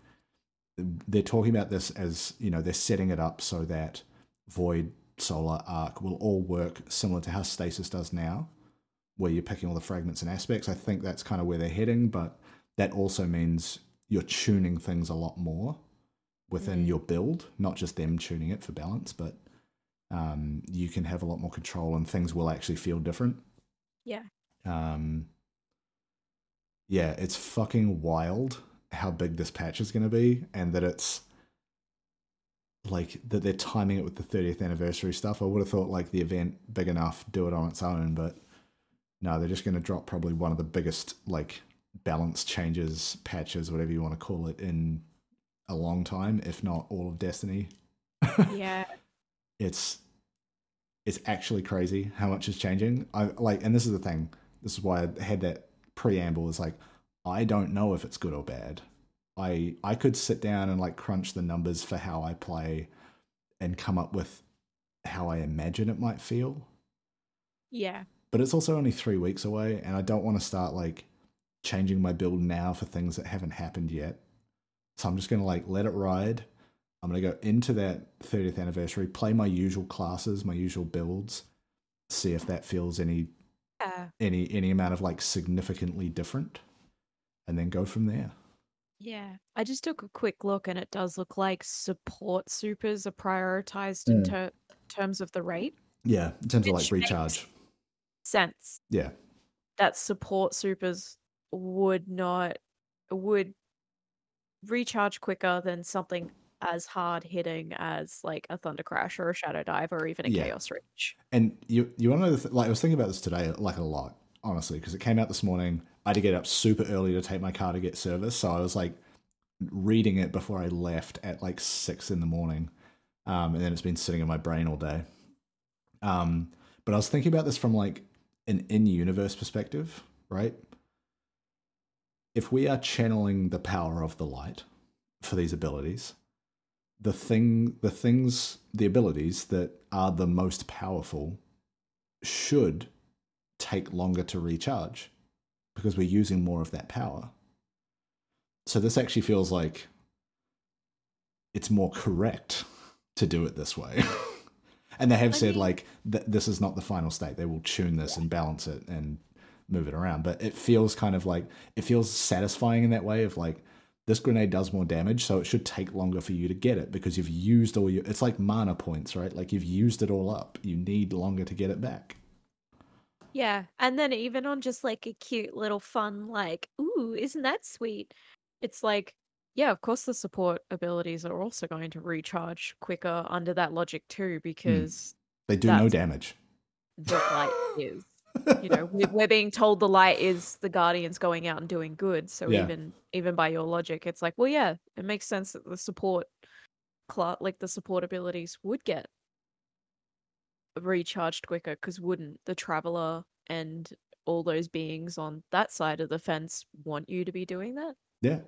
They're talking about this as you know they're setting it up so that Void, Solar, Arc will all work similar to how Stasis does now, where you're picking all the fragments and aspects. I think that's kind of where they're heading, but that also means you're tuning things a lot more within Mm. your build, not just them tuning it for balance, but um, you can have a lot more control and things will actually feel different. Yeah. Um, yeah, it's fucking wild how big this patch is going to be and that it's like that they're timing it with the 30th anniversary stuff. I would have thought like the event big enough, do it on its own, but no, they're just going to drop probably one of the biggest like balance changes, patches, whatever you want to call it, in a long time, if not all of Destiny. Yeah. It's it's actually crazy how much is changing. I like, and this is the thing. This is why I had that preamble. Is like, I don't know if it's good or bad. I I could sit down and like crunch the numbers for how I play, and come up with how I imagine it might feel. Yeah. But it's also only three weeks away, and I don't want to start like changing my build now for things that haven't happened yet. So I'm just gonna like let it ride. I'm gonna go into that 30th anniversary, play my usual classes, my usual builds, see if that feels any Uh, any any amount of like significantly different, and then go from there. yeah. I just took a quick look and it does look like support supers are prioritized in Mm. ter- terms of the rate. Yeah, in terms of like recharge. Sense Yeah, that support supers would not would recharge quicker than something as hard hitting as like a Thunder Crash or a Shadow Dive or even a Yeah. Chaos Reach. and you you want to know th- like I was thinking about this today like a lot honestly because it came out this morning. I had to get up super early to take my car to get service, so I was like reading it before I left at like six in the morning, um, and then it's been sitting in my brain all day. Um, but I was thinking about this from like an in-universe perspective, right? If we are channeling the power of the light for these abilities, the thing, the things, the abilities that are the most powerful should take longer to recharge because we're using more of that power. So this actually feels like it's more correct to do it this way. and they have I said mean- like th- this is not the final state. They will tune this and balance it and move it around. But it feels kind of like it feels satisfying in that way of like this grenade does more damage, so it should take longer for you to get it because you've used all your. It's like mana points, right? Like you've used it all up. You need longer to get it back. Yeah. And then even on just like a cute little fun, like, ooh, isn't that sweet? It's like, yeah, of course the support abilities are also going to recharge quicker under that logic too, hmm. because They do no damage. the light is. You know, we- we're being told the light is the guardians going out and doing good. So Yeah. even even by your logic, it's like, well, yeah, it makes sense that the support, like the support abilities, would get recharged quicker. Because wouldn't the traveler and all those beings on that side of the fence want you to be doing that? Yeah.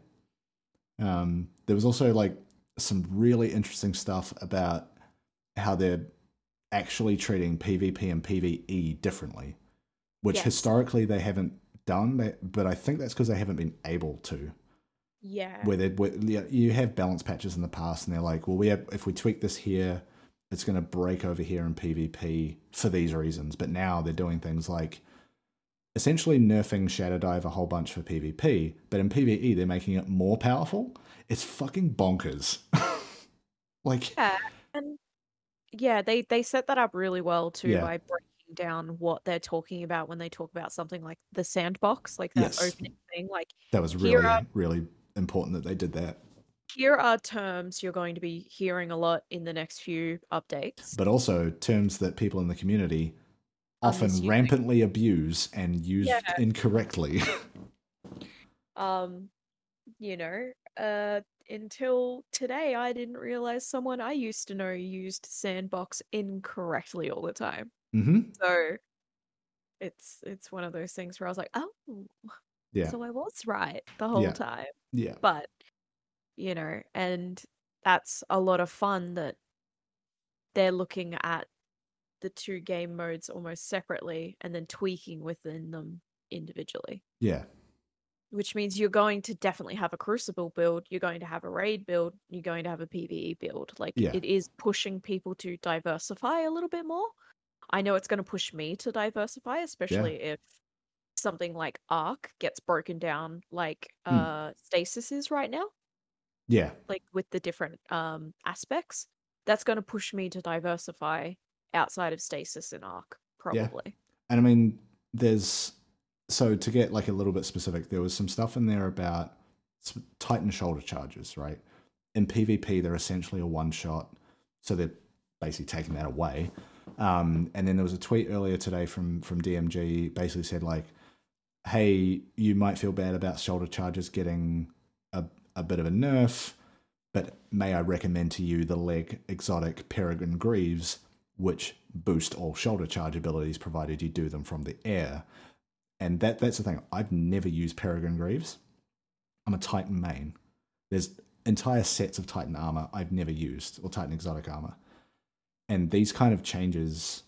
Um, there was also like some really interesting stuff about how they're actually treating PvP and PvE differently, which Yes. historically they haven't done. But I think that's because they haven't been able to. Yeah. where they where, you have balance patches in the past, and they're like, well, we have if we tweak this here, it's going to break over here in PvP for these reasons. But now they're doing things like essentially nerfing Shadow Dive a whole bunch for PvP, but in PvE they're making it more powerful. It's fucking bonkers. like, Yeah, and yeah, they they set that up really well too Yeah. by breaking down what they're talking about when they talk about something like the sandbox, like that Yes. opening thing. Like that was really, are- really important that they did that. here are terms you're going to be hearing a lot in the next few updates. But also terms that people in the community often rampantly abuse and use Yeah. incorrectly. Um, you know, uh, until today, I didn't realize someone I used to know used sandbox incorrectly all the time. Hmm So it's it's one of those things where I was like, oh, Yeah. so I was right the whole Yeah. time. Yeah. But you know, and that's a lot of fun that they're looking at the two game modes almost separately and then tweaking within them individually. Yeah. Which means you're going to definitely have a crucible build, you're going to have a raid build, you're going to have a PvE build. Like Yeah. it is pushing people to diversify a little bit more. I know it's going to push me to diversify, especially if something like Arc gets broken down like Hmm. uh Stasis is right now, Yeah. like with the different um aspects. That's going to push me to diversify outside of Stasis and Arc, Yeah. probably. And I mean, there's so to get like a little bit specific, there was some stuff in there about Titan shoulder charges, right? In PvP, they're essentially a one shot, so they're basically taking that away. Um, and then there was a tweet earlier today from from DMG, basically said like, "Hey, you might feel bad about shoulder charges getting a a bit of a nerf, but may I recommend to you the leg exotic Peregrine Greaves, which boost all shoulder charge abilities provided you do them from the air. And that that's the thing. I've never used Peregrine Greaves. I'm a Titan main. There's entire sets of Titan armor I've never used, or Titan exotic armor. And these kind of changes,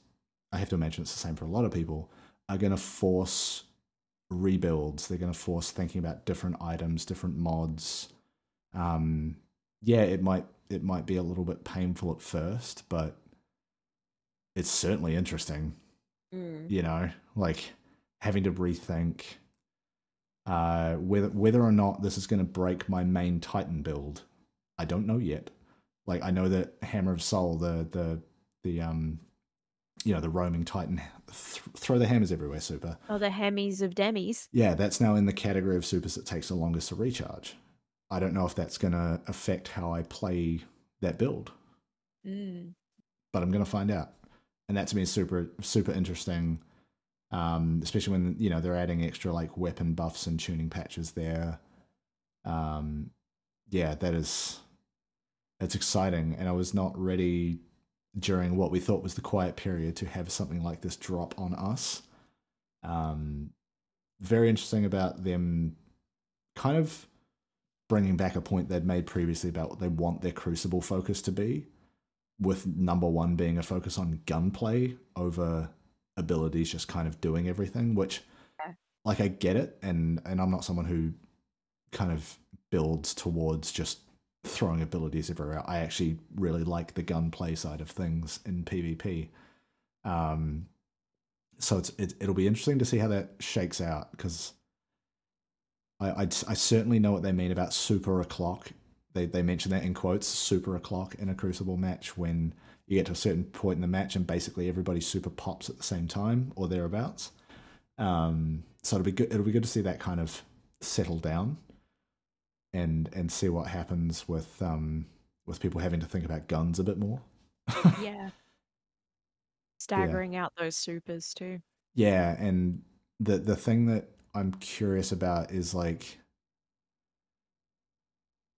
I have to imagine it's the same for a lot of people, are going to force rebuilds. They're going to force thinking about different items, different mods. Um, yeah, it might it might be a little bit painful at first, but it's certainly interesting. Mm. You know, like having to rethink uh, whether whether or not this is going to break my main Titan build. I don't know yet. Like I know that Hammer of Sol, the the the um, you know, the roaming Titan, th- throw the hammers everywhere. Super. Oh, the Hemis of Demis. Yeah, that's now in the category of supers that takes the longest to recharge. I don't know if that's going to affect how I play that build, Mm. but I'm going to find out. And that to me is super super interesting, um, especially when you know they're adding extra like weapon buffs and tuning patches there. Um, yeah, that is that's exciting, and I was not ready during what we thought was the quiet period to have something like this drop on us. Um, very interesting about them kind of bringing back a point they'd made previously about what they want their crucible focus to be with number one being a focus on gunplay over abilities just kind of doing everything which like i get it and and i'm not someone who kind of builds towards just throwing abilities everywhere i actually really like the gunplay side of things in pvp um so it's it, it'll be interesting to see how that shakes out because I, I I certainly know what they mean about super o'clock. They they mention that in quotes, super o'clock in a Crucible match when you get to a certain point in the match and basically everybody super pops at the same time or thereabouts. Um, so it'll be good. It'll be good to see that kind of settle down, and and see what happens with um with people having to think about guns a bit more. Yeah. Staggering out those supers too. Yeah, and the the thing that I'm curious about is like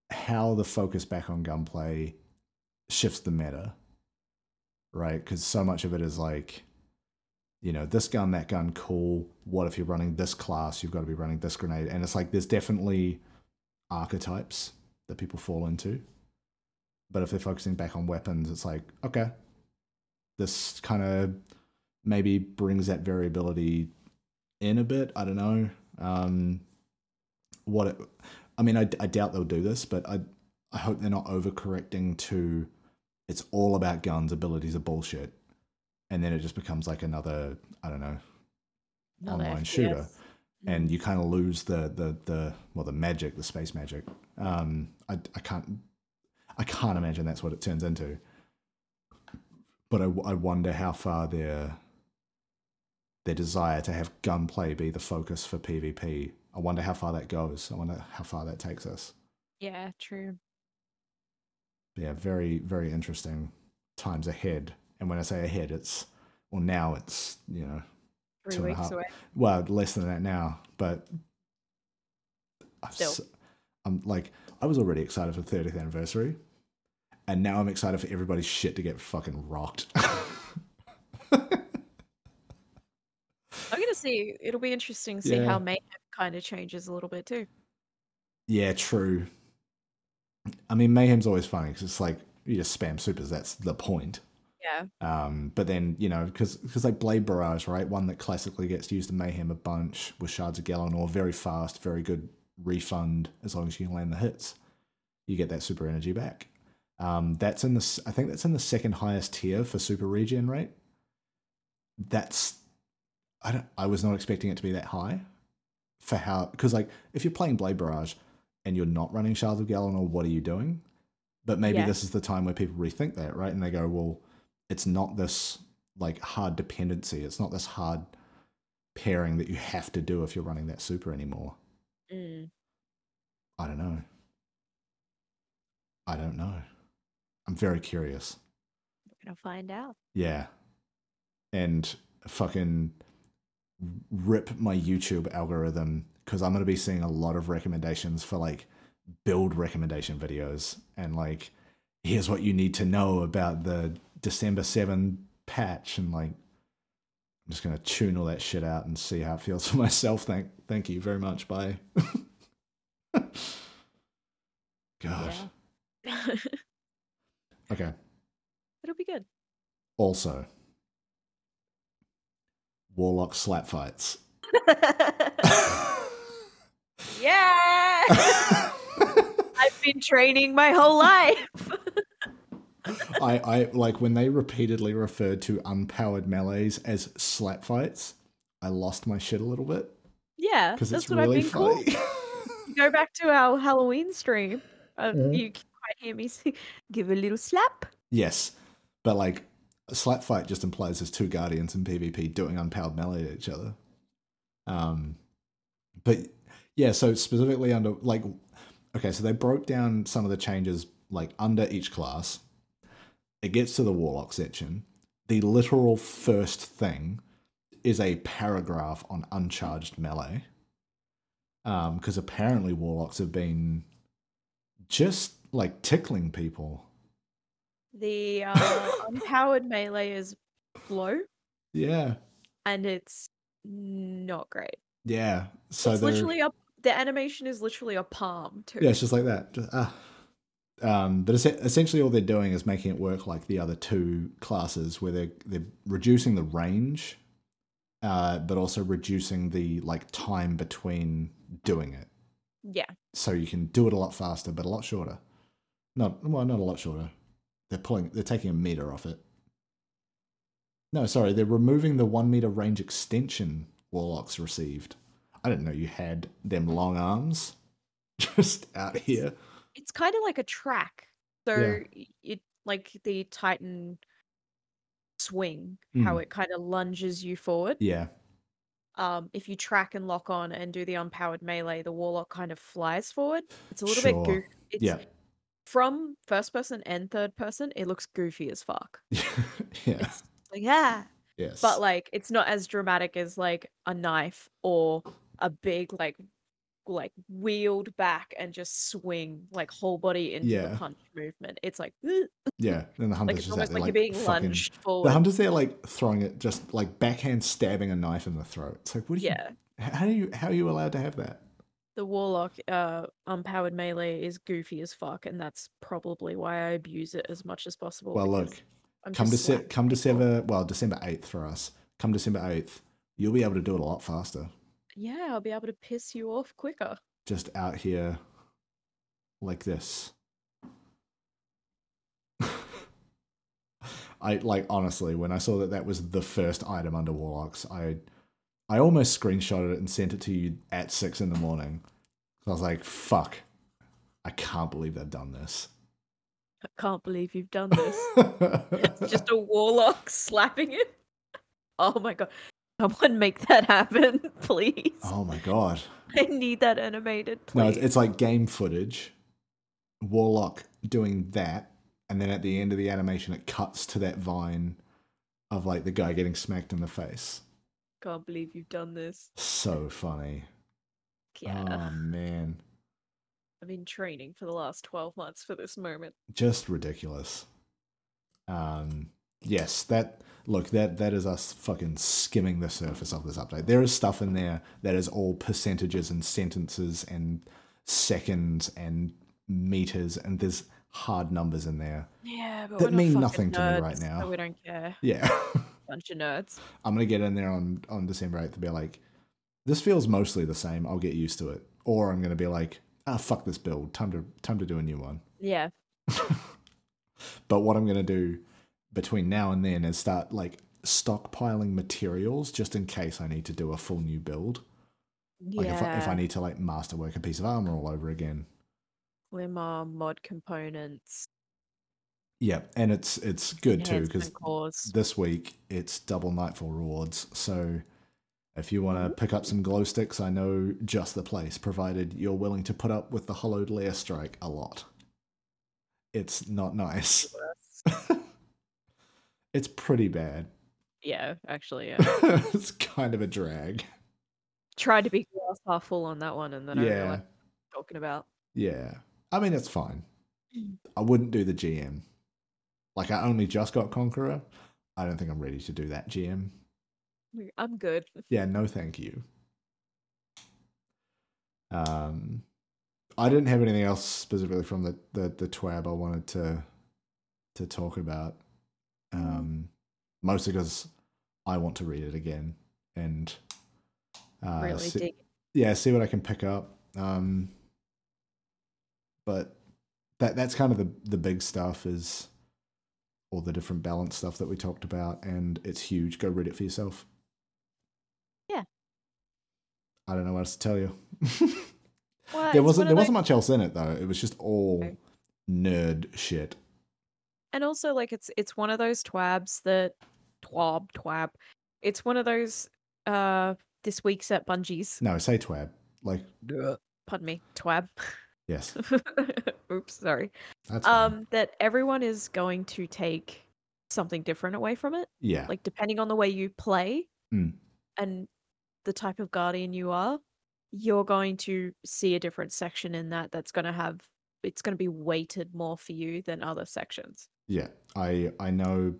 how the focus back on gunplay shifts the meta, right? Because so much of it is like, you know, this gun, that gun, cool. What if you're running this class? You've got to be running this grenade, and it's like there's definitely archetypes that people fall into. But if they're focusing back on weapons, it's like okay, this kind of maybe brings that variability in a bit. I don't know. Um, what it, I mean, I, I doubt they'll do this, but I I hope they're not overcorrecting to it's all about guns, abilities are bullshit, and then it just becomes like another I don't know Another online FPS. shooter. And you kind of lose the the the well the magic, the space magic. Um, I I can't I can't imagine that's what it turns into. But I, I wonder how far their their desire to have gunplay be the focus for PvP. I wonder how far that goes. I wonder how far that takes us. Yeah, true. yeah, very, very interesting times ahead. And when I say ahead, it's well now it's you know Three Two and a weeks half. away. well less than that now, but I've Still. I'm like I was already excited for the 30th anniversary, and now I'm excited for everybody's shit to get fucking rocked. I'm gonna see. It'll be interesting to see Yeah. how Mayhem kind of changes a little bit too. yeah, true. I mean, mayhem's always funny because it's like you just spam supers. That's the point. Yeah. Um, but then you know, because because like Blade Barrage, right? One that classically gets used in Mayhem a bunch with Shards of Galanor, very fast, very good refund as long as you can land the hits. You get that super energy back. Um, that's in the I think that's in the second highest tier for super regen rate. That's I don't I was not expecting it to be that high for how because like if you're playing Blade Barrage and you're not running Shards of Galanor, what are you doing? But maybe Yeah. this is the time where people rethink that, right? And they go, well, it's not this like hard dependency. It's not this hard pairing that you have to do if you're running that super anymore. Mm. I don't know. I don't know. I'm very curious. We're gonna find out. Yeah. And fucking rip my YouTube algorithm because I'm going to be seeing a lot of recommendations for like build recommendation videos and like here's what you need to know about the December 7 patch and like I'm just going to tune all that shit out and see how it feels for myself. Thank thank you very much. Bye. Gosh. Okay. It'll be good. Also, Warlock slap fights. yeah. I've been training my whole life. I, I like when they repeatedly referred to unpowered melees as slap fights. I lost my shit a little bit yeah, because that's it's what really I've been called. Go back to our Halloween stream. Uh. You can quite hear me say, give a little slap. yes, but like a slap fight just implies there's two guardians in PvP doing unpowered melee at each other. Um, but yeah, so specifically under like, okay, so they broke down some of the changes like under each class. It gets to the warlock section. The literal first thing is a paragraph on uncharged melee. Um, because apparently warlocks have been just like tickling people. The uh, unpowered melee is low, Yeah. and it's not great. Yeah. So it's they're- literally a the animation is literally a palm too. Yeah, it's just like that. Just, ah. Um, but es- essentially, all they're doing is making it work like the other two classes, where they're they're reducing the range, uh, but also reducing the like time between doing it, Yeah. so you can do it a lot faster, but a lot shorter. Not well, not a lot shorter. They're pulling, they're taking a meter off it. No, sorry, they're removing the one meter range extension warlocks received. I didn't know you had them long arms just out here. It's kind of like a track. So Yeah. it like the Titan swing, Mm. how it kind of lunges you forward. Yeah, Um, if you track and lock on and do the unpowered melee, the warlock kind of flies forward. It's a little Sure. bit goofy. It's yeah, from first person and third person, it looks goofy as fuck. yeah, It's like yeah, yes. but like it's not as dramatic as like a knife or a big like like wheeled back and just swing like whole body into Yeah. the punch movement. It's like "Ugh," yeah, then the hunter's like it's just almost like, like you're being fucking. lunged forward. The hunters there like throwing it, just like backhand stabbing a knife in the throat. It's like, what do you? yeah. How do you? How are you allowed to have that? The warlock uh unpowered melee is goofy as fuck, and that's probably why I abuse it as much as possible. Well, look, I'm come just Dece- come. December. Well, December eighth for us. Come December eighth, you'll be able to do it a lot faster. Yeah, I'll be able to piss you off quicker. Just out here like this. I like honestly, when I saw that that was the first item under Warlocks, I I almost screenshotted it and sent it to you at six in the morning. I was like, "Fuck, I can't believe they've done this." I can't believe you've done this. it's just a warlock slapping it. Oh my god. Someone make that happen, please. oh my god! I need that animated, please. No, it's, it's like game footage. Warlock doing that, and then at the end of the animation, it cuts to that vine of like the guy getting smacked in the face. Can't believe you've done this. So funny. Yeah. Oh man, I've been training for the last 12 months for this moment. just ridiculous. Um, yes, that look that that is us fucking skimming the surface of this update. There is stuff in there that is all percentages and sentences and seconds and meters, and there's hard numbers in there. Yeah, but That mean nothing to me nerds, right now. So we don't care. Yeah. Bunch of nerds. I'm gonna get in there on on December 8th to be like, this feels mostly the same. I'll get used to it. Or I'm gonna be like, ah, fuck this build. Time to time to do a new one. Yeah. But what I'm gonna do between now and then is start like stockpiling materials just in case I need to do a full new build. Like yeah. if I, if I need to like masterwork a piece of armor all over again. Glimmer, mod components. Yeah, and it's it's good too because this week it's double nightfall rewards. So if you want to mm-hmm. pick up some glow sticks, I know just the place, provided you're willing to put up with the Hollowed Lair strike a lot. It's not nice. It's pretty bad. Yeah, actually, yeah. it's kind of a drag. Tried to be glass half full on that one, and then I Yeah. realized what I'm talking about. Yeah. I mean, it's fine. I wouldn't do the GM. Like, I only just got Conqueror. I don't think I'm ready to do that GM. I'm good. Yeah, no, thank you. Um, I didn't have anything else specifically from the the, the twab I wanted to to talk about. Um, mostly because I want to read it again and uh, really see- dig. yeah, see what I can pick up. Um, but that that's kind of the the big stuff is all the different balance stuff that we talked about, and it's huge. Go read it for yourself. Yeah. I don't know what else to tell you. Well, there wasn't there of wasn't much else in it though. It was just all nerd shit. And also like it's it's one of those twabs that twab twab. It's one of those uh this week's at Bungie's. No, say twab. Like Pardon me, twab. yes, Oops, sorry. that's fine. Um, that everyone is going to take something different away from it. yeah, Like depending on the way you play Mm. and the type of guardian you are, you're going to see a different section in that that's going to have it's going to be weighted more for you than other sections. Yeah, I I know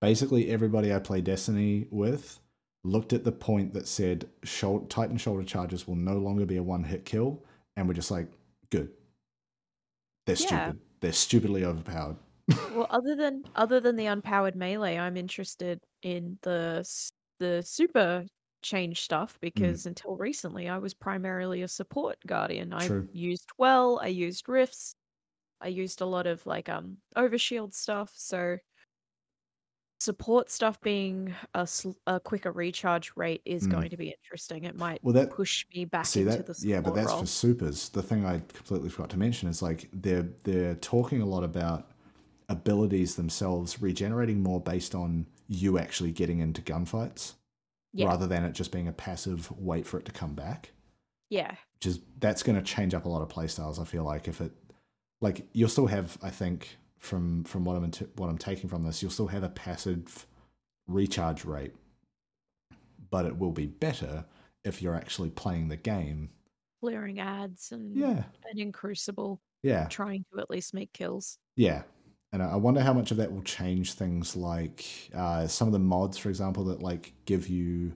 basically everybody I play Destiny with looked at the point that said shoulder, Titan shoulder charges will no longer be a one hit kill, and we're just like, good. They're Yeah. stupid. They're stupidly overpowered. well, other than other than the unpowered melee, I'm interested in the s- the super change stuff mm. because until recently I was primarily a support guardian. I True. used well, I used rifts, I used a lot of like um overshield stuff. So support stuff being a, sl- a quicker recharge rate is Mm. going to be interesting. It might Well, that push me back see into that the support yeah, but that's role. for supers. The thing I completely forgot to mention is like they're they're talking a lot about abilities themselves regenerating more based on you actually getting into gunfights yeah, rather than it just being a passive wait for it to come back. yeah, which is that's going to change up a lot of playstyles. I feel like if it, like you'll still have, I think from from what I'm into, what I'm taking from this, you'll still have a passive recharge rate, but it will be better if you're actually playing the game. clearing ads and Yeah, and in Crucible yeah, trying to at least make kills. yeah. And I I wonder how much of that will change things like uh, some of the mods, for example, that like give you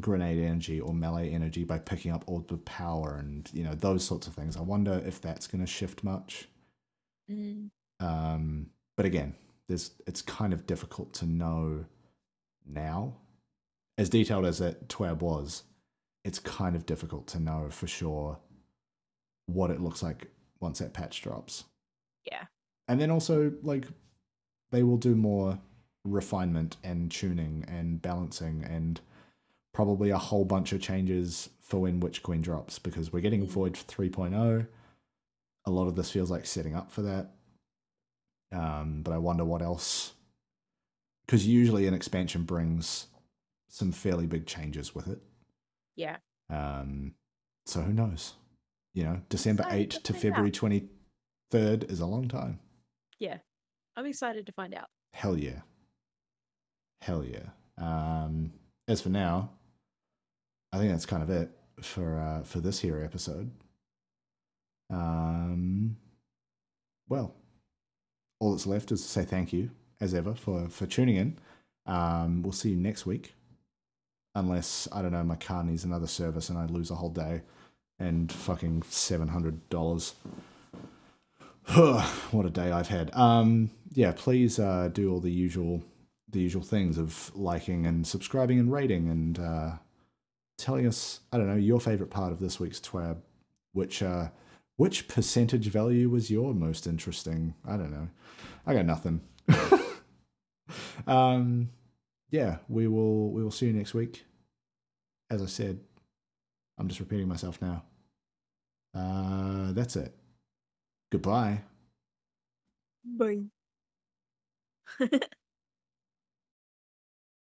grenade energy or melee energy by picking up orbs of power and you know those sorts of things. I wonder if that's going to shift much. Mm. Um, but again, there's it's kind of difficult to know now. As detailed as that TWAB was, it's kind of difficult to know for sure what it looks like once that patch drops. Yeah. And then also like they will do more refinement and tuning and balancing and probably a whole bunch of changes for when Witch Queen drops because we're getting Mm. Void 3.0. A lot of this feels like setting up for that. Um, but I wonder what else. Because usually an expansion brings some fairly big changes with it. Yeah. Um, so who knows? You know, December Excited 8th to to find out. February 23rd is a long time. Yeah. I'm excited to find out. Hell yeah. Hell yeah. Um, as for now, I think that's kind of it for uh, for this here episode. Um, well, all that's left is to say thank you, as ever, for for tuning in. Um, we'll see you next week, unless I don't know my car needs another service and I lose a whole day and fucking seven hundred dollars. what a day I've had. Um, yeah, please uh, do all the usual the usual things of liking and subscribing and rating and uh, telling us I don't know your favorite part of this week's twab, which uh, which percentage value was your most interesting? I don't know. I got nothing. um, yeah, we will we will see you next week. As I said, I'm just repeating myself now. Uh, that's it. Goodbye. Bye.